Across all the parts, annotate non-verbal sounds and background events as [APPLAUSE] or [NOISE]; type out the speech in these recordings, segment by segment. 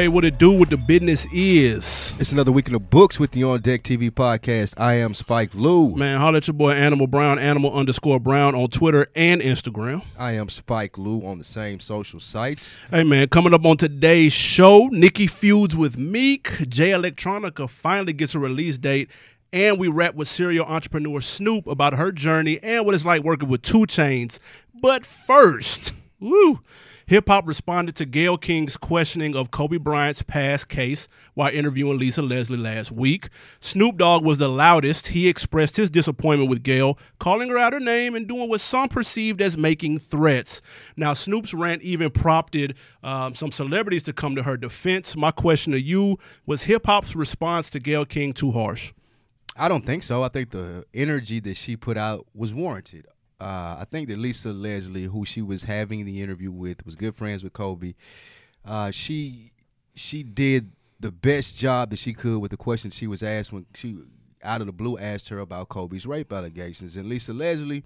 Hey, what it do? What the business is? It's another week in the books with the On Deck TV podcast. I am Spike Lou. Man, holler at your boy Animal Brown, Animal underscore Brown on Twitter and Instagram. I am Spike Lou on the same social sites. Hey man, coming up on today's show, Nicki feuds with Meek, Jay Electronica finally gets a release date, and we wrap with serial entrepreneur Snoop about her journey and what it's like working with 2 Chainz. But first, woo. Hip hop responded to Gayle King's questioning of Kobe Bryant's past case while interviewing Lisa Leslie last week. Snoop Dogg was the loudest. He expressed his disappointment with Gayle, calling her out her name and doing what some perceived as making threats. Now, Snoop's rant even prompted um, some celebrities to come to her defense. My question to you was hip hop's response to Gayle King too harsh? I don't think so. I think the energy that she put out was warranted uh, I think that Lisa Leslie, who she was having the interview with, was good friends with Kobe. Uh, she she did the best job that she could with the questions she was asked when she out of the blue asked her about Kobe's rape allegations, and Lisa Leslie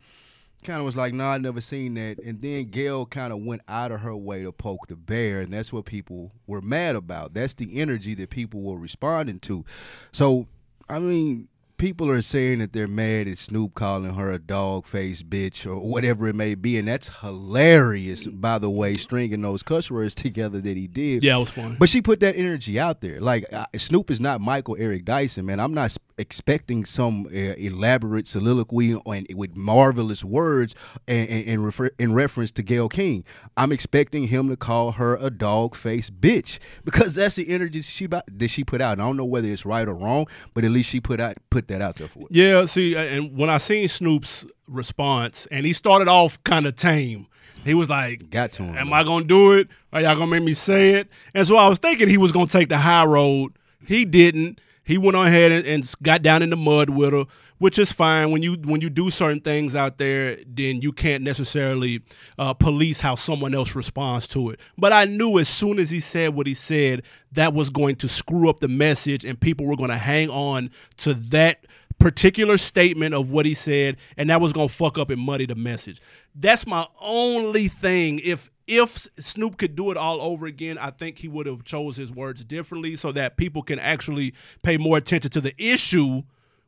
kind of was like, "No, nah, I never seen that." And then Gayle kind of went out of her way to poke the bear, and that's what people were mad about. That's the energy that people were responding to. So, I mean, people are saying that they're mad at Snoop calling her a dog face bitch or whatever it may be, and that's hilarious. By the way, stringing those cuss words [LAUGHS] together that he did. Yeah, it was funny. But she put that energy out there. Like Snoop is not Michael Eric Dyson, man. I'm not expecting some uh, elaborate soliloquy and with marvelous words and, and, and refer, in reference to Gayle King. I'm expecting him to call her a dog face bitch because that's the energy she that she put out. And I don't know whether it's right or wrong, but at least she put out put that out there for it. Yeah, see, and when I seen Snoop's response, and he started off kind of tame. He was like, "Got to him." Am I gonna do it? Are y'all gonna make me say it? And so I was thinking he was gonna take the high road. He didn't. He went on ahead and, and got down in the mud with her which is fine. When you when you do certain things out there then you can't necessarily uh, police how someone else responds to it. But i knew as soon as he said what he said that was going to screw up the message and people were going to hang on to that particular statement of what he said and that was going to fuck up and muddy the message. That's my only thing if if Snoop could do it all over again, I think he would have chose his words differently so that people can actually pay more attention to the issue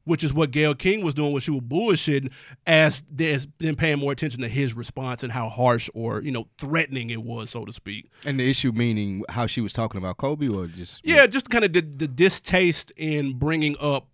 which is what Gayle King was doing when she was bullshitting, as there's been paying more attention to his response and how harsh or you know threatening it was, so to speak. And the issue meaning how she was talking about Kobe, or just yeah, what? just kind of the, the distaste in bringing up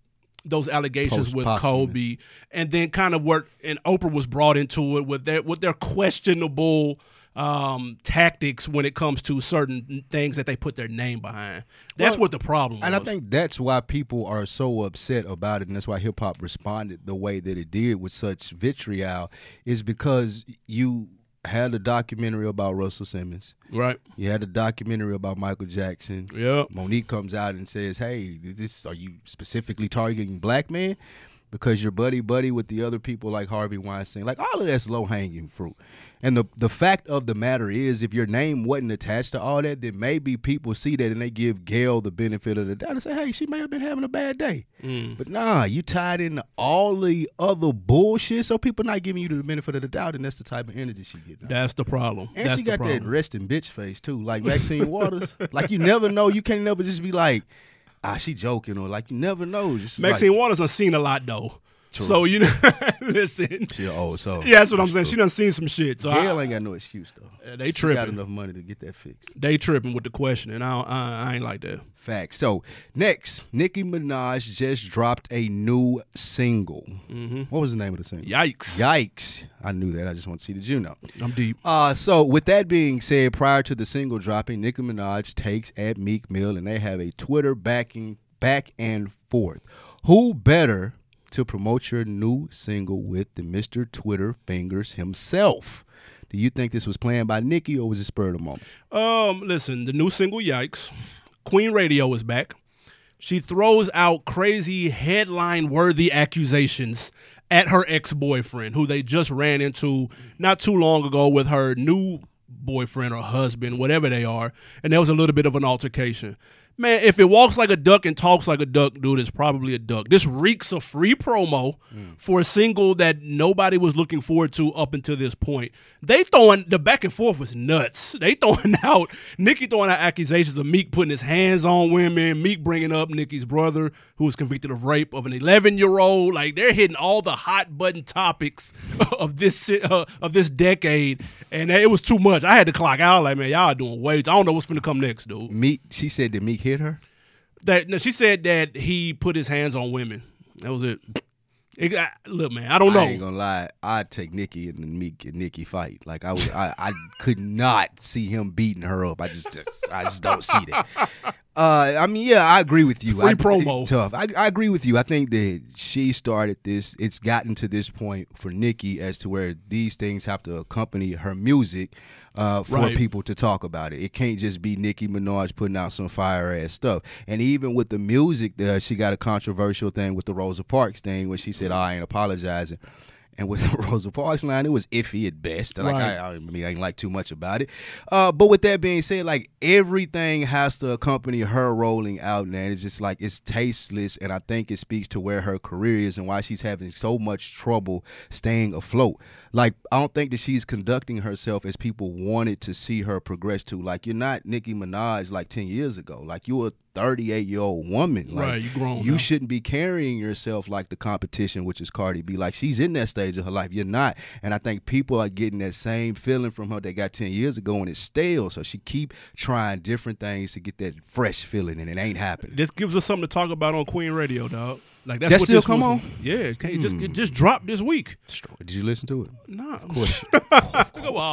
those allegations with Kobe, and then kind of work. And Oprah was brought into it with their with their questionable um, tactics when it comes to certain things that they put their name behind. That's well, what the problem and was. I think that's why people are so upset about it, and that's why hip hop responded the way that it did with such vitriol, is because you had a documentary about Russell Simmons. Right. You had a documentary about Michael Jackson. Yeah. Mo'Nique comes out and says, "Hey, this are you specifically targeting black men?" Because you're buddy buddy with the other people like Harvey Weinstein. Like all of that's low hanging fruit. And the the fact of the matter is, if your name wasn't attached to all that, then maybe people see that and they give Gayle the benefit of the doubt and say, "Hey, she may have been having a bad day." Mm. But nah, you tied into all the other bullshit, so people not giving you the benefit of the doubt, and that's the type of energy she get. That's the problem. And that's she got that resting bitch face too, like Maxine Waters. like you never know, you can't never just be like, "Ah, she joking," or like you never know. Just Maxine like, Waters has seen a lot though. True. So you know, [LAUGHS] listen. She old so. Yeah, that's what I'm saying. True. She done seen some shit. So Gayle I, ain't got no excuse though. they tripping. She got enough money to get that fixed. They tripping with the question, and I, I, I ain't like that. Facts. So next, Nicki Minaj just dropped a new single. Mm-hmm. What was the name of the single? Yikes! Yikes! I knew that. I just want to see. Did you know? I'm deep. Uh, so with that being said, prior to the single dropping, Nicki Minaj takes at Meek Mill, and they have a Twitter backing back and forth. Who better to promote your new single with the Mr. Twitter Fingers himself. Do you think this was planned by Nicki or was it spur of the moment? Um, listen, the new single, Yikes. Queen Radio is back. She throws out crazy headline worthy accusations at her ex boyfriend, who they just ran into not too long ago with her new boyfriend or husband, whatever they are. And there was a little bit of an altercation Man, if it walks like a duck and talks like a duck, dude, it's probably a duck. This reeks of free promo Mm. for a single that nobody was looking forward to up until this point. They throwing the back and forth was nuts. [LAUGHS] They throwing out Nicki throwing out accusations of Meek putting his hands on women, Meek bringing up Nicki's brother who was convicted of rape of an 11 year old. Like they're hitting all the hot button topics [LAUGHS] of this uh, of this decade, and it was too much. I had to clock out. Like man, y'all doing way. I don't know what's gonna come next, dude. Meek, she said that Meek her. That no, she said that he put his hands on women. That was it. It got, look, man, I don't know. I ain't gonna lie. I'd take Nicki and the Meek and Nicki fight. Like I would, I, I could not see him beating her up. I just, I just don't see that. Uh, I mean, yeah, I agree with you. Free I, promo. tough. I, I agree with you. I think that she started this. It's gotten to this point for Nicki as to where these things have to accompany her music uh, for Right. people to talk about it. It can't just be Nicki Minaj putting out some fire ass stuff. And even with the music, uh, she got a controversial thing with the Rosa Parks thing when she said, oh, "I ain't apologizing." And with the [LAUGHS] Rosa Parks line, it was iffy at best. Like Right. I, I mean, I didn't like too much about it. Uh, but with that being said, like everything has to accompany her rolling out, man. It's just like it's tasteless, and I think it speaks to where her career is and why she's having so much trouble staying afloat. Like I don't think that she's conducting herself as people wanted to see her progress to. Like you're not Nicki Minaj like ten years ago. Like you're a 38 year old woman. Like, Right, you grown You now. shouldn't be carrying yourself like the competition, which is Cardi B. Like she's in that stage of her life. You're not. And I think people are getting that same feeling from her they got 10 years ago and it's stale. So she keep trying different things to get that fresh feeling and it ain't happening. This gives us something to talk about on Queen Radio, dog. Like that's That what still this come was- on? Hmm. Yeah, it, can't, it just it just dropped this week. Did you listen to it? Nah, Of course, [LAUGHS] of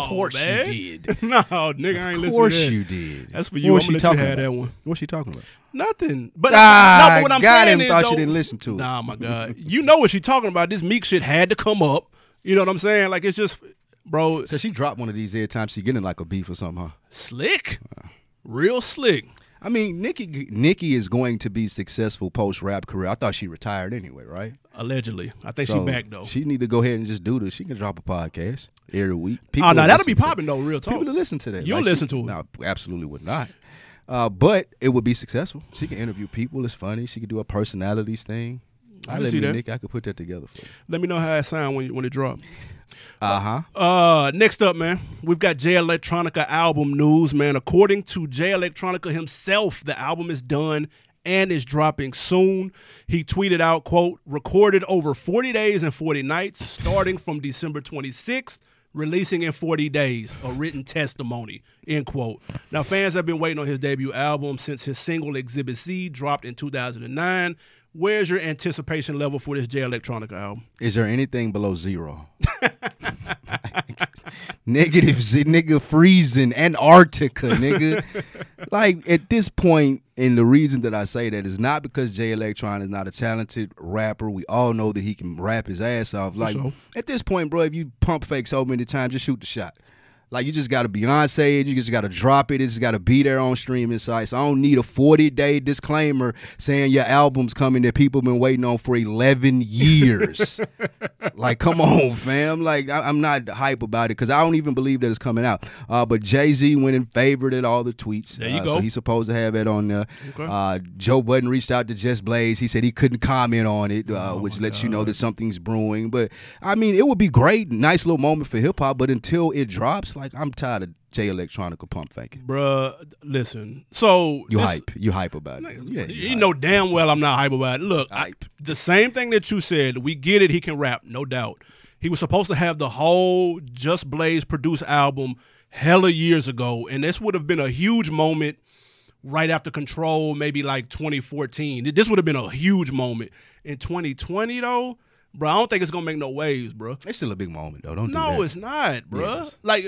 course man. you did. [LAUGHS] no, nigga, I ain't listening. Of course to that. you did. That's for you. What I'm she talking have about? that one. What's she talking about? Nothing. But, Ah, no, but what I'm got saying is, Thought you didn't listen to it. Nah, my God. you know what she talking about. This Meek shit had to come up. You know what I'm saying? Like it's just, bro, So she dropped one of these every time she getting like a beef or something, huh? slick, real slick. I mean, Nicki Nicki is going to be successful post rap career. I thought she retired anyway, right? Allegedly, I think So she back though. She need to go ahead and just do this. She can drop a podcast every week. oh People no, will that'll be to popping though. Real talk. People will listen to that. You'll she- listen to it. No, absolutely would not. Uh, but it would be successful. She can interview people. It's funny. She could do a personalities thing. I I see that. Nick. I could put that together for you. Let me know how it sound when when it drop. Uh huh. Uh, next up, man, we've got Jay Electronica album news, man. According to Jay Electronica himself, the album is done and is dropping soon. He tweeted out, quote, recorded over 40 days and 40 nights, starting from December 26th, releasing in 40 days, a written testimony, end quote. Now, fans have been waiting on his debut album since his single Exhibit C dropped in 2009. Where's your anticipation level for this Jay Electronica album? Is there anything below zero? [LAUGHS] Negative, z- nigga, freezing Antarctica, nigga. [LAUGHS] like at this point, and the reason that I say that is not because Jay Electron is not a talented rapper. We all know that he can rap his ass off. Like sure. at this point, bro, if you pump fake so many times, just shoot the shot. Like you just got to Beyonce it. You just got to drop it. It's got to be there on streaming sites. I don't need a 40 day disclaimer saying your album's coming that people have been waiting on for 11 years. [LAUGHS] like, come on, fam. Like, I, am not hype about it because I don't even believe that it's coming out. Uh, but Jay Z went and favored it all the tweets. There you Uh, go. So he's supposed to have it on there. Okay. Uh, Joe Budden reached out to Just Blaze. He said he couldn't comment on it, uh, Oh, which lets you know that something's brewing. But I mean, it would be great, nice little moment for hip hop. But until it drops, like I'm tired of Jay Electronica pump faking. Bruh, listen. So You this- hype. You hype about it. You hype. know damn well I'm not hype about it. Look, I, the same thing that you said. We get it. He can rap, no doubt. He was supposed to have the whole Just Blaze produced album hella years ago, and this would have been a huge moment right after Control, maybe like 2014. This would have been a huge moment. In 2020, though, bro, I don't think it's gonna make no waves, bro. It's still a big moment though. Don't do No, that. it's not, bro. Yes. Like,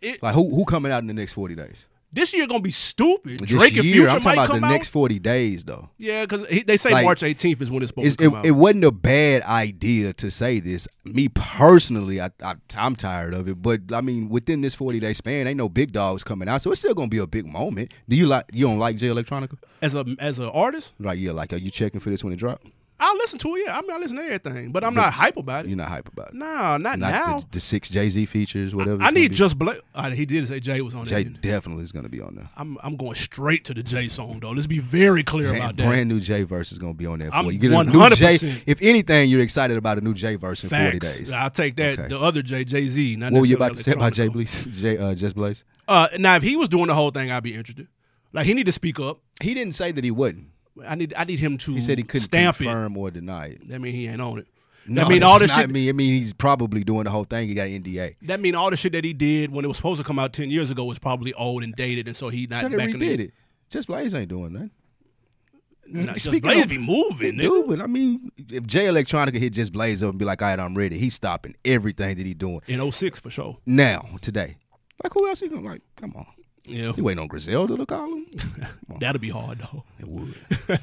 it, like who who coming out in the next forty days? this year gonna be stupid. This Drake and Future I'm talking about the out. next forty days though. Yeah, because they say Like, March 18th is when it's supposed It's, to it, come out. it wasn't a bad idea to say this. Me personally, I, I I'm tired of it. But I mean, within this 40 day span, ain't no big dogs coming out, so it's still gonna be a big moment. Do you like? You don't like Jay Electronica? as a as an artist, Like yeah, like are you checking for this when it drop? I'll listen to it. Yeah, I mean, I listen to everything, but I'm not hype about it. You're not hype about it. Nah, not, Not now. the, the six Jay Z features, whatever. I gonna need just Blaze. Uh, he did say Jay was on there. Jay it. definitely is gonna be on there. I'm I'm going straight to the Jay song though. Let's be very clear Brand, about that. brand new J verse is gonna be on there. For I'm you. get a new J. 100%. If anything, you're excited about a new J verse in forty days. I'll take that. Okay. The other Jay, Jay Z. What were you about to say about Jay Blaze? [LAUGHS] Jay, uh, Just Blaze? Uh, now, if he was doing the whole thing, I'd be interested. Like he need to speak up. He didn't say that he wouldn't. I need I need him to He said he couldn't stamp it. confirm or deny it. That mean he ain't on it. No, that mean all the not shit. me. I mean, he's probably doing the whole thing. He got an NDA. That mean all the shit that he did when it was supposed to come out ten years ago was probably old and dated, and so he not back in the, it. Just Blaze ain't doing. Nah, [LAUGHS] just Blaze of- be moving. Dude, but I mean, if Jay Electronica hit Just Blaze up and be like, all right, I'm ready, he's stopping everything that he's doing In 06 for sure. now, today. Like, who else he gonna like? Come on. Yeah, You waiting on Griselda to call him? [LAUGHS] that'll be hard though. It would.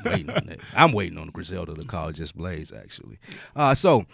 waiting on that. I'm waiting on Griselda to call Just Blaze, actually. Uh, so,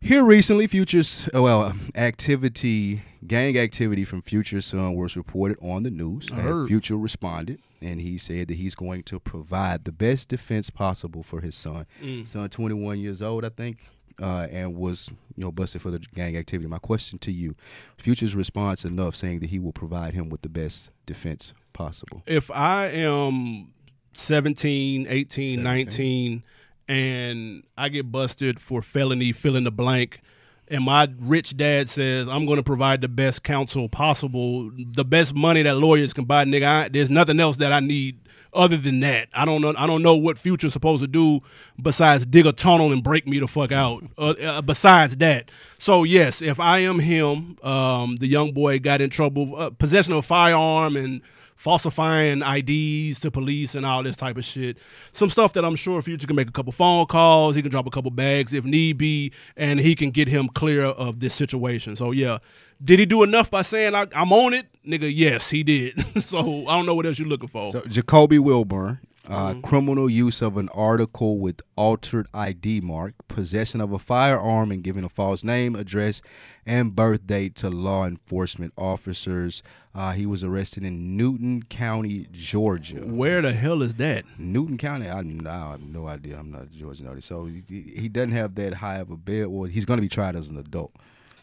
here recently, Future's, well, activity, gang activity from Future's son was reported on the news. I and heard. Future responded, and he said that he's going to provide the best defense possible for his son. Mm. Son, 21 years old, I think, uh, and was, you know, busted for the gang activity. My question to you, Future's response enough saying that he will provide him with the best defense possible. If I am 17, 18, 17. 19, and I get busted for felony, fill in the blank, and my rich dad says I'm going to provide the best counsel possible, the best money that lawyers can buy, nigga. I, there's nothing else that I need other than that. I don't know. I don't know what Future's supposed to do besides dig a tunnel and break me the fuck out. Uh, uh, besides that, so yes, if I am him, um, the young boy got in trouble, uh, possession of a firearm and falsifying IDs to police and all this type of shit. Some stuff that I'm sure Future can make a couple phone calls, he can drop a couple bags if need be, and he can get him clear of this situation. So yeah, did he do enough by saying I, I'm on it, nigga? Yes, he did. [LAUGHS] so I don't know what else you're looking for. So Jacoby Wilburn, uh, Mm-hmm. criminal use of an article with altered ID mark, possession of a firearm and giving a false name, address, and birth date to law enforcement officers. Uh, he was arrested in Newton County, Georgia. Where the hell is that? Newton County, I, I have no idea. I'm not a Georgia native, so he, he doesn't have that high of a bail. Well, he's going to be tried as an adult.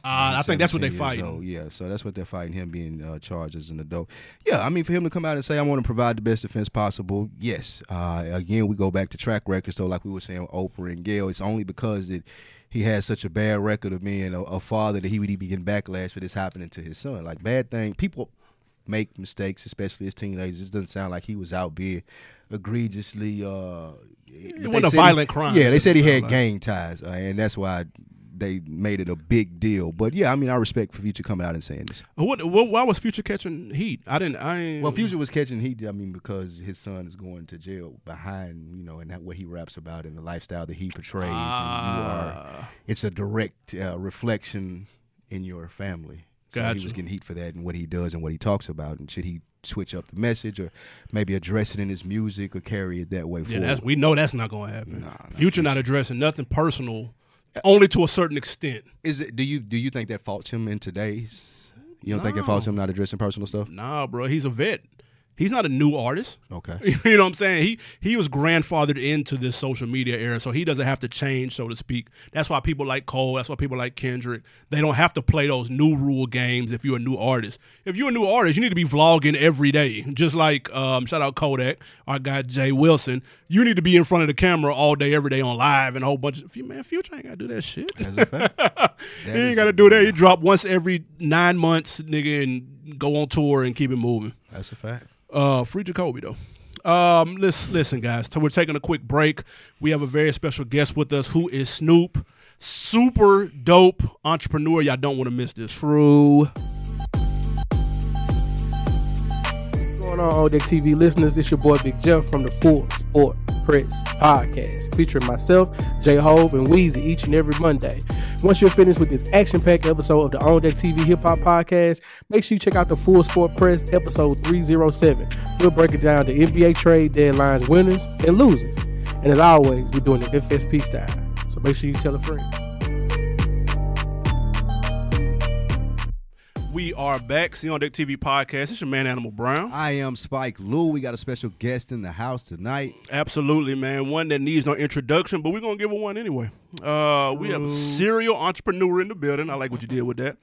Uh, I think that's what they 17 years fighting. old. Yeah, so that's what they're fighting him being uh, charged as an adult. Yeah, I mean, for him to come out and say, I want to provide the best defense possible, yes. Uh, again, we go back to track records, though, like we were saying with Oprah and Gayle. It's only because that he has such a bad record of being a, a father that he would be getting backlash for this happening to his son. Like, bad thing, people make mistakes, especially as teenagers. It doesn't sound like he was out being egregiously. Uh, It wasn't a said he- violent crime. Yeah, they said he had like- gang ties, uh, and that's why they made it a big deal. But yeah, I mean, I respect for Future coming out and saying this. What, what, why was Future catching heat? I didn't. I ain't, Well, Future was catching heat. I mean, because his son is going to jail behind, you know, and that what he raps about and the lifestyle that he portrays. and you are, Ah. it's a direct uh, reflection in your family. So he was getting heat for that and what he does and what he talks about. And should he switch up the message or maybe address it in his music or carry it that way Yeah, forward? we know that's not going to happen. Nah, nah, Future not addressing nothing personal, uh, only to a certain extent. Is it? Do you do you think that faults him in today's? You don't think it faults him not addressing personal stuff? Nah, bro, he's a vet. He's not a new artist. Okay. [LAUGHS] You know what I'm saying? He he was grandfathered into this social media era, so he doesn't have to change, so to speak. That's why people like Cole. That's why people like Kendrick. They don't have to play those new rule games if you're a new artist. If you're a new artist, you need to be vlogging every day. Just like um, shout out Kodak, our guy Jay Wilson. You need to be in front of the camera all day, every day on live, and a whole bunch of man. Future ain't gotta do that shit. That's a fact. [LAUGHS] he ain't gotta do that. He drop once every nine months, nigga, and go on tour and keep it moving. That's a fact. Uh, free Jacoby though. Um, listen, listen, guys. So we're taking a quick break. We have a very special guest with us, who is Snoop, super dope entrepreneur. Y'all don't want to miss this. True. What's going on, All Deck TV listeners? It's your boy Big Jeff from the Full Sport Press Podcast, featuring myself, J Hove, and Weezy each and every Monday. Once you're finished with this action-packed episode of the On Deck TV Hip Hop Podcast, make sure you check out the Full Sport Press episode 307. We'll break it down to NBA trade deadlines, winners and losers. And as always, we're doing it FSP style. So make sure you tell a friend. We are back. See on Deck TV podcast. It's your man Animal Brown. I am Spike Lou. We got a special guest in the house tonight. Absolutely, man. One that needs no introduction, but we're gonna give her one anyway. Uh, we have a serial entrepreneur in the building. I like what you did with that.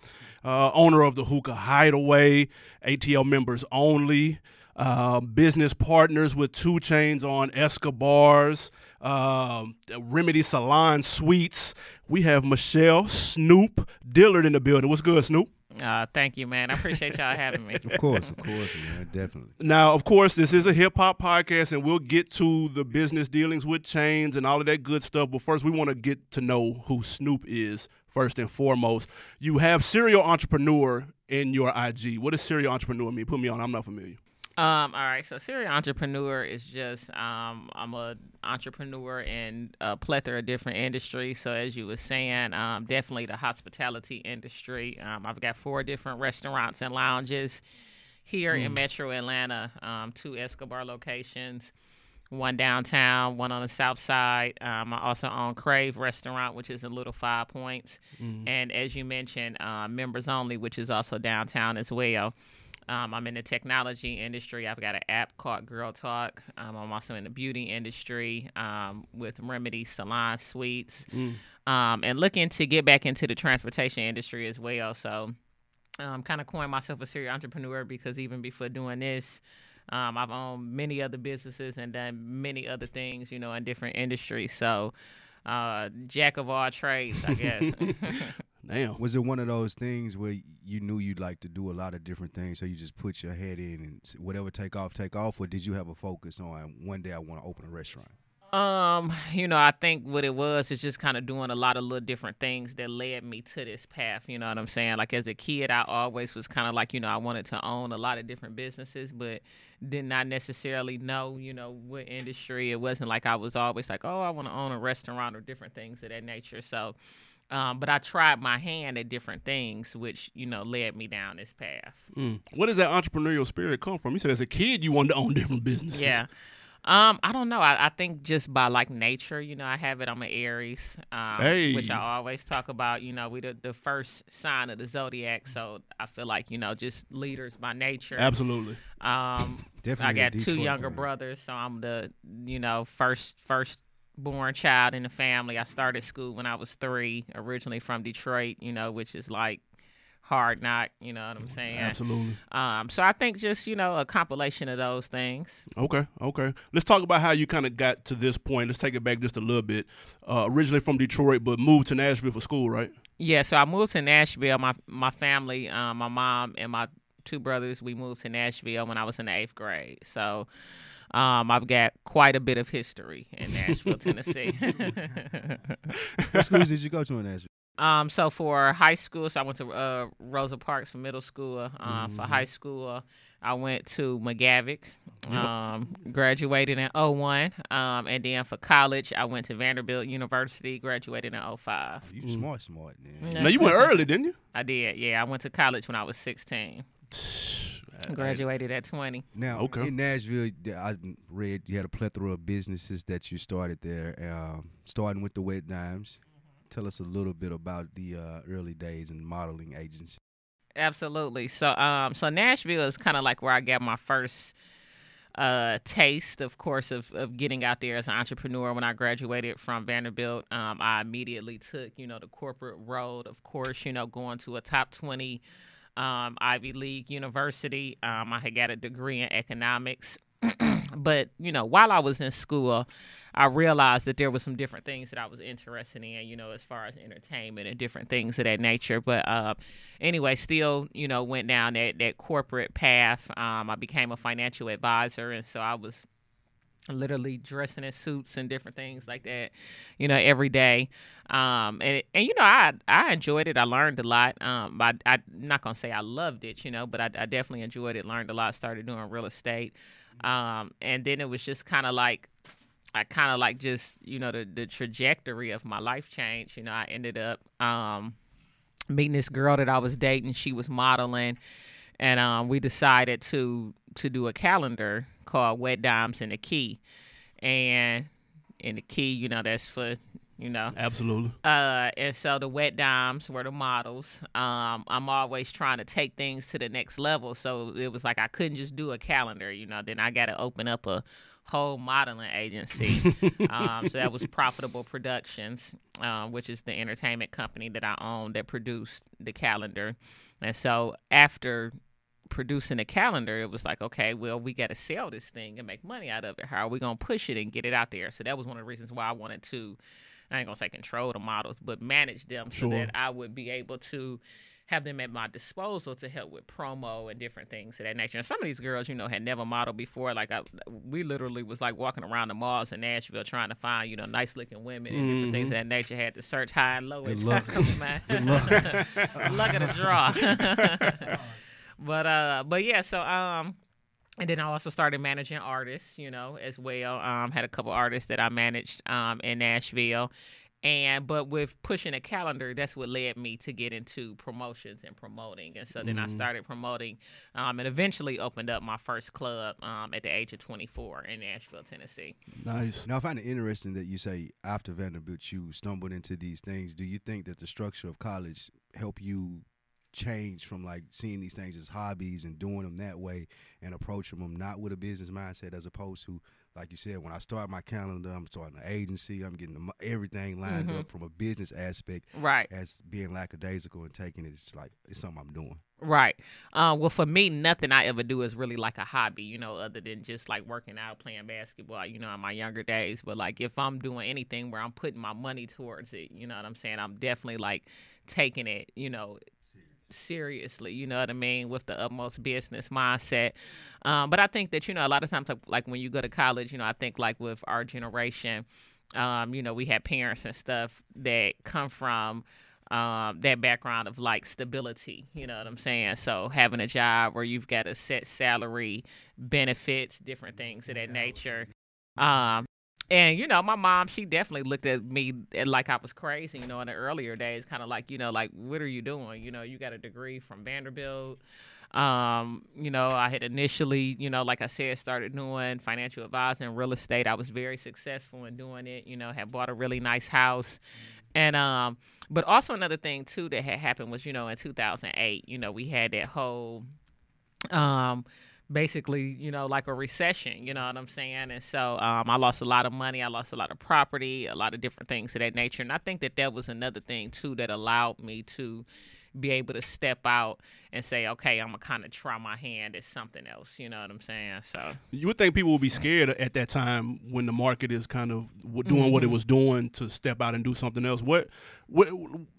Uh, owner of the Hookah Hideaway, ATL members only. Uh, business partners with 2 Chainz on Escobars, uh, Remedy Salon Suites. We have Michelle Snoop Dillard in the building. What's good, Snoop? Uh, thank you, man. I appreciate y'all having me. [LAUGHS] Of course, of course, man, definitely. Now, of course, this is a hip hop podcast, and we'll get to the business dealings with Chainz and all of that good stuff. But first, we want to get to know who Snoop is first and foremost. You have serial entrepreneur in your IG. What does serial entrepreneur mean? Put me on. I'm not familiar. Um, all right, so serial entrepreneur is just um, I'm a entrepreneur in a plethora of different industries. So as you were saying, um, definitely the hospitality industry. Um, I've got four different restaurants and lounges here in Metro Atlanta, um, two Escobar locations, one downtown, one on the south side. Um, I also own Crave Restaurant, which is in Little Five Points, and as you mentioned, uh, members only, which is also downtown as well. Um, I'm in the technology industry. I've got an app called Girl Talk. Um, I'm also in the beauty industry um, with Remedy Salon Suites, um, and looking to get back into the transportation industry as well. So, um, kind of coined myself a serial entrepreneur because even before doing this, um, I've owned many other businesses and done many other things, you know, in different industries. So, uh, jack of all trades, I guess. [LAUGHS] [LAUGHS] Damn. Was it one of those things where you knew you'd like to do a lot of different things, so you just put your head in and whatever take off, take off, or did you have a focus on one day I want to open a restaurant? Um, you know, I think what it was is just kind of doing a lot of little different things that led me to this path. You know what I'm saying? Like as a kid, I always was kind of like, you know, I wanted to own a lot of different businesses, but did not necessarily know, you know, what industry. It wasn't like I was always like, oh, I want to own a restaurant or different things of that nature. So, um, but I tried my hand at different things, which you know led me down this path. Mm. Where does that entrepreneurial spirit come from? You said as a kid you wanted to own different businesses. Yeah. Um, I don't know. I, I think just by like nature, you know, I have it. I'm an Aries, um, Hey. which I always talk about. You know, we the, the first sign of the zodiac, so I feel like you know, just leaders by nature. Absolutely. Um, [LAUGHS] Definitely I a got two younger brand. brothers, so I'm the you know first first born child in the family. I started school when I was three, originally from Detroit. You know, which is like hard knock. You know what I'm saying? Absolutely. Um, so I think just you know a compilation of those things. Okay, okay. Let's talk about how you kind of got to this point. Let's take it back just a little bit. Uh, originally from Detroit, but moved to Nashville for school, right? Yeah, so I moved to Nashville. My my family, um, my mom and my two brothers, we moved to Nashville when I was in the eighth grade. So um, I've got quite a bit of history in Nashville, Tennessee. [LAUGHS] What schools did you go to in Nashville? um, so for high school, so I went to uh, Rosa Parks for middle school. Um, For high school, I went to McGavock. Um, graduated in 01. Um, and then for college, I went to Vanderbilt University. Graduated in 05. You smart, smart, man. Yeah. [LAUGHS] Now you went early, didn't you? I did. Yeah, I went to college when I was 16. [LAUGHS] Graduated at 20. Now, Okay. in Nashville, I read you had a plethora of businesses that you started there, um, starting with the Wet Dimes. Tell us a little bit about the uh, early days in modeling agency. Absolutely. So, um, so Nashville is kind of like where I got my first uh taste, of course, of of getting out there as an entrepreneur. When I graduated from Vanderbilt, um, I immediately took you know the corporate road. Of course, you know going to a top twenty um, Ivy League university. Um, I had got a degree in economics. [CLEARS THROAT] but you know, while I was in school, I realized that there was some different things that I was interested in, you know, as far as entertainment and different things of that nature. But uh, anyway, still, you know, went down that, that corporate path. Um, I became a financial advisor, and so I was literally dressing in suits and different things like that, you know, every day. Um, and, and you know, I I enjoyed it. I learned a lot. Um, I, I'm not gonna say I loved it, you know, but I, I definitely enjoyed it. Learned a lot. Started doing real estate. Um, and then it was just kind of like I kind of like just you know the the trajectory of my life changed. You know, I ended up um, meeting this girl that I was dating. She was modeling, and um, we decided to to do a calendar called Wet Dimes in the Key, and in the Key, you know, that's for you know. Absolutely. Uh, and so the wet dimes were the models. Um, I'm always trying to take things to the next level. So it was like I couldn't just do a calendar, you know. Then I got to open up a whole modeling agency. [LAUGHS] um, so that was Profitable Productions, um, which is the entertainment company that I own that produced the calendar. And so after producing a calendar, it was like, okay, well, we got to sell this thing and make money out of it. How are we going to push it and get it out there? So that was one of the reasons why I wanted to, I ain't going to say control the models, but manage them Sure. so that I would be able to have them at my disposal to help with promo and different things of that nature. And some of these girls, you know, had never modeled before. Like I, we literally was like walking around the malls in Nashville trying to find, you know, nice looking women and different things of mm-hmm. that nature. Had to search high and low. Good [LAUGHS] luck. Good luck. [LAUGHS] luck of the draw. [LAUGHS] but uh, but yeah. So um, and then I also started managing artists, you know, as well. Um, had a couple artists that I managed um in Nashville. And but with pushing a calendar, that's what led me to get into promotions and promoting. And so then I started promoting, um, and eventually opened up my first club um, at the age of 24 in Nashville, Tennessee. Nice. Now, I find it interesting that you say after Vanderbilt you stumbled into these things. Do you think that the structure of college helped you change from like seeing these things as hobbies and doing them that way and approaching them not with a business mindset as opposed to like you said when I start my calendar I'm starting an agency I'm getting everything lined up from a business aspect Right. as being lackadaisical and taking it it's like it's something I'm doing. Right. Uh, well, for me, nothing I ever do is really like a hobby, you know, other than just like working out, playing basketball, you know, in my younger days. But like if I'm doing anything where I'm putting my money towards it, you know what I'm saying? I'm definitely like taking it, you know, seriously, you know what I mean, with the utmost business mindset. Um, but I think that, you know, a lot of times, like, like when you go to college, you know, I think like with our generation, um, you know, we have parents and stuff that come from um, that background of like stability, you know what I'm saying? So having a job where you've got a set salary, benefits, different things of that nature. Um, and you know, my mom, she definitely looked at me like I was crazy, you know, in the earlier days, kind of like, you know, like, what are you doing? You know, you got a degree from Vanderbilt. Um, you know, I had initially, you know, like I said, started doing financial advising, real estate. I was very successful in doing it. You know, had bought a really nice house, and um, but also another thing too that had happened was, you know, in 2008, you know, we had that whole, um, basically, you know, like a recession. You know what I'm saying? And so um, I lost a lot of money. I lost a lot of property, a lot of different things of that nature. And I think that that was another thing too that allowed me to be able to step out and say, okay, I'm gonna kind of try my hand at something else. You know what I'm saying? So You would think people would be scared at that time when the market is kind of doing what it was doing to step out and do something else. What, what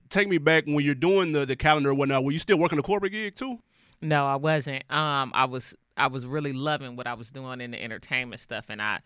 take me back when you're doing the, the calendar and whatnot. Were you still working a corporate gig too? no, I wasn't. Um, I was I was really loving what I was doing in the entertainment stuff, and I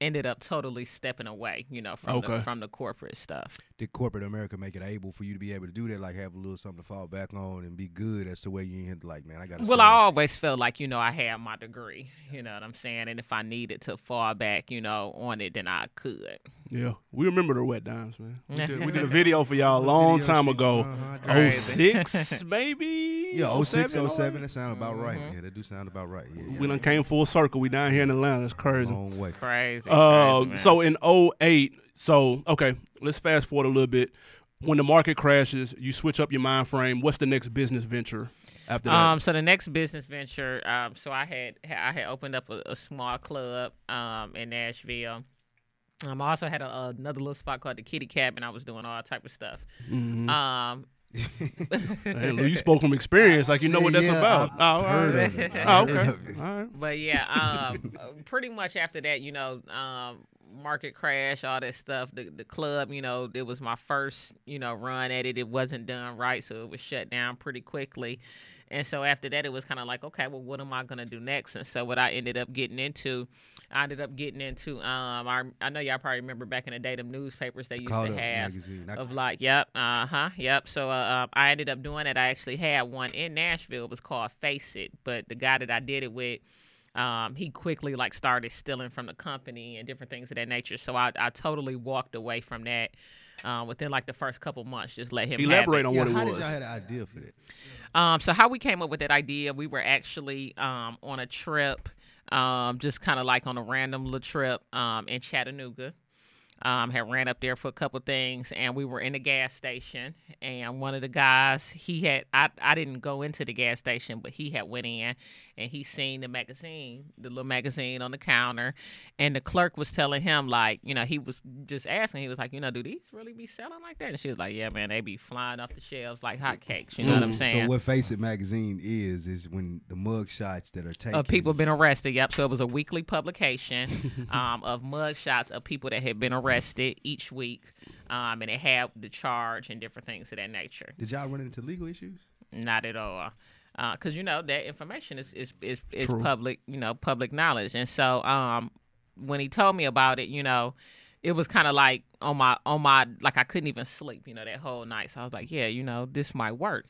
ended up totally stepping away. You know, from Okay. the from the corporate stuff. Did corporate America make it able for you to be able to do that, like have a little something to fall back on and be good as to where you had like, man, I got to. Well, I always felt like you know I had my degree. You know what I'm saying, and if I needed to fall back, you know, on it, then I could. Yeah, we remember the wet dimes, man. We did, we did a [LAUGHS] video for y'all a long Video time shit. ago. Uh-huh. Oh six, [LAUGHS] maybe. Yeah, 06, 07, 07, that sound about right. Yeah, that do sound about right. Yeah, yeah. We done came full circle. We down here in Atlanta. It's crazy. Long way. Crazy. Uh, crazy, so in 08, so okay, let's fast forward a little bit. When the market crashes, you switch up your mind frame. What's the next business venture after that? Um, so the next business venture, um, so I had I had opened up a, a small club um in Nashville. Um, I also had a, another little spot called the Kitty Cabin. I was doing all type of stuff. Mhm. Um, [LAUGHS] Hey, Lou, you spoke from experience, like you know what that's Yeah, about. I've Oh, all heard right. of it. Oh, okay. All right. but yeah, um, [LAUGHS] pretty much after that, you know, um, market crash, all that stuff. The the club, you know, it was my first, you know, run at it. It wasn't done right, so it was shut down pretty quickly. And so after that, it was kind of like, okay, well, what am I gonna do next? And so what I ended up getting into, I ended up getting into. Um, I, I know y'all probably remember back in the day, them newspapers they used Called to have magazine. Of like, yep, uh huh, yep. So uh, um, I ended up doing it. I actually had one in Nashville. It was called Face It, but the guy that I did it with, um, he quickly like started stealing from the company and different things of that nature. So I, I totally walked away from that. Uh, within like the first couple months, just let him have Elaborate it. on yeah, what it how was. did y'all have the idea for that? Um, so how we came up with that idea, we were actually um, on a trip, um, just kind of like on a random little trip um, in Chattanooga. Um, had ran up there for a couple things, and we were in the gas station, and one of the guys he had I I didn't go into the gas station, but he had went in, and he seen the magazine, the little magazine on the counter, and the clerk was telling him like, you know, he was just asking, he was like, you know, do these really be selling like that? And she was like, yeah, man, they be flying off the shelves like hotcakes. You know what I'm saying? So what Face It magazine is is when the mug shots that are taken of people been arrested. Yep. So it was a weekly publication [LAUGHS] um, of mug shots of people that had been arrested each week, um, and it had the charge and different things of that nature. Did y'all run into legal issues? Not at all. Because you know that information is is is, is public, you know, public knowledge, and so um, when he told me about it, you know, it was kind of like on my on my like I couldn't even sleep, you know, that whole night. So I was like, yeah, you know, this might work.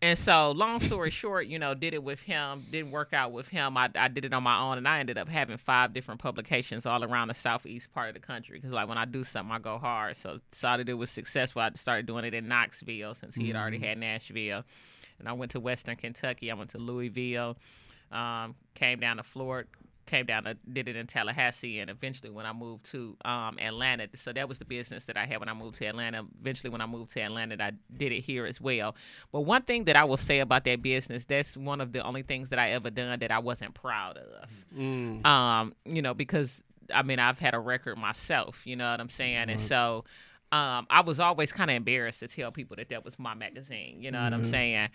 And so, long story short, you know, did it with him, didn't work out with him. I, I did it on my own, and I ended up having five different publications all around the southeast part of the country. Because, like, when I do something, I go hard. So, saw that it was successful. I started doing it in Knoxville since he had already had Nashville. And I went to Western Kentucky. I went to Louisville, um, came down to Florida, came down to did it in Tallahassee, and eventually when I moved to um, Atlanta, so that was the business that I had when I moved to Atlanta. Eventually, when I moved to Atlanta, I did it here as well. But one thing that I will say about that business, that's one of the only things that I ever done that I wasn't proud of. Mm. Um, you know, because I mean, I've had a record myself. You know what I'm saying, and so. Um, I was always kind of embarrassed to tell people that that was my magazine. You know what I'm saying?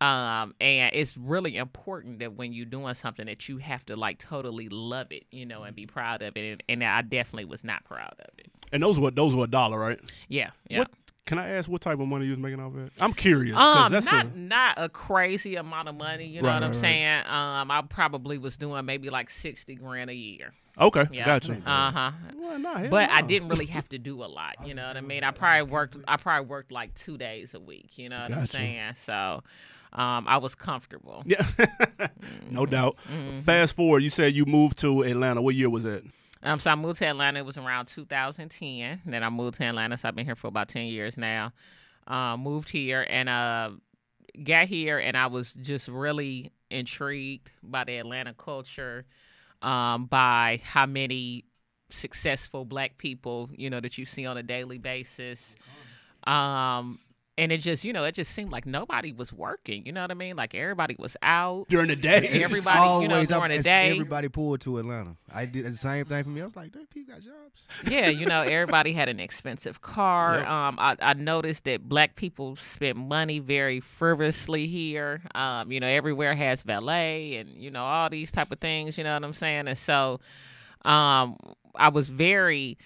Um, and it's really important that when you're doing something that you have to like totally love it, you know, and be proud of it. And, and I definitely was not proud of it. And those were those were a dollar, right? Yeah, yeah. What can I ask? What type of money you was making off of it? I'm curious Um, that's not a, not a crazy amount of money. You know Right, what I'm right, right. saying? Um, I probably was doing maybe like sixty grand a year. Okay. Yeah. Gotcha. Uh huh. Well, nah, hell But I didn't really have to do a lot. You know what I mean? I probably worked. I probably worked like two days a week. You know what I'm saying? So, um, I was comfortable. Yeah, [LAUGHS] no doubt. Fast forward, you said you moved to Atlanta. What year was that? Um, so I moved to Atlanta. It was around 2010. Then I moved to Atlanta. So I've been here for about 10 years now. Uh, moved here and uh, got here, and I was just really intrigued by the Atlanta culture, um, by how many successful Black people you know that you see on a daily basis. Um, and it just, you know, it just seemed like nobody was working. You know what I mean? Like everybody was out. During the day. [LAUGHS] Everybody, you know, Always, I'm- during the day. everybody pulled to Atlanta. I did the same thing for me. I was like, "Those people got jobs." yeah, you know, everybody had an expensive car. Yep. Um, I, I noticed that black people spend money very frivolously here. Um, you know, everywhere has valet and you know all these type of things. You know what I'm saying? And so, um, I was very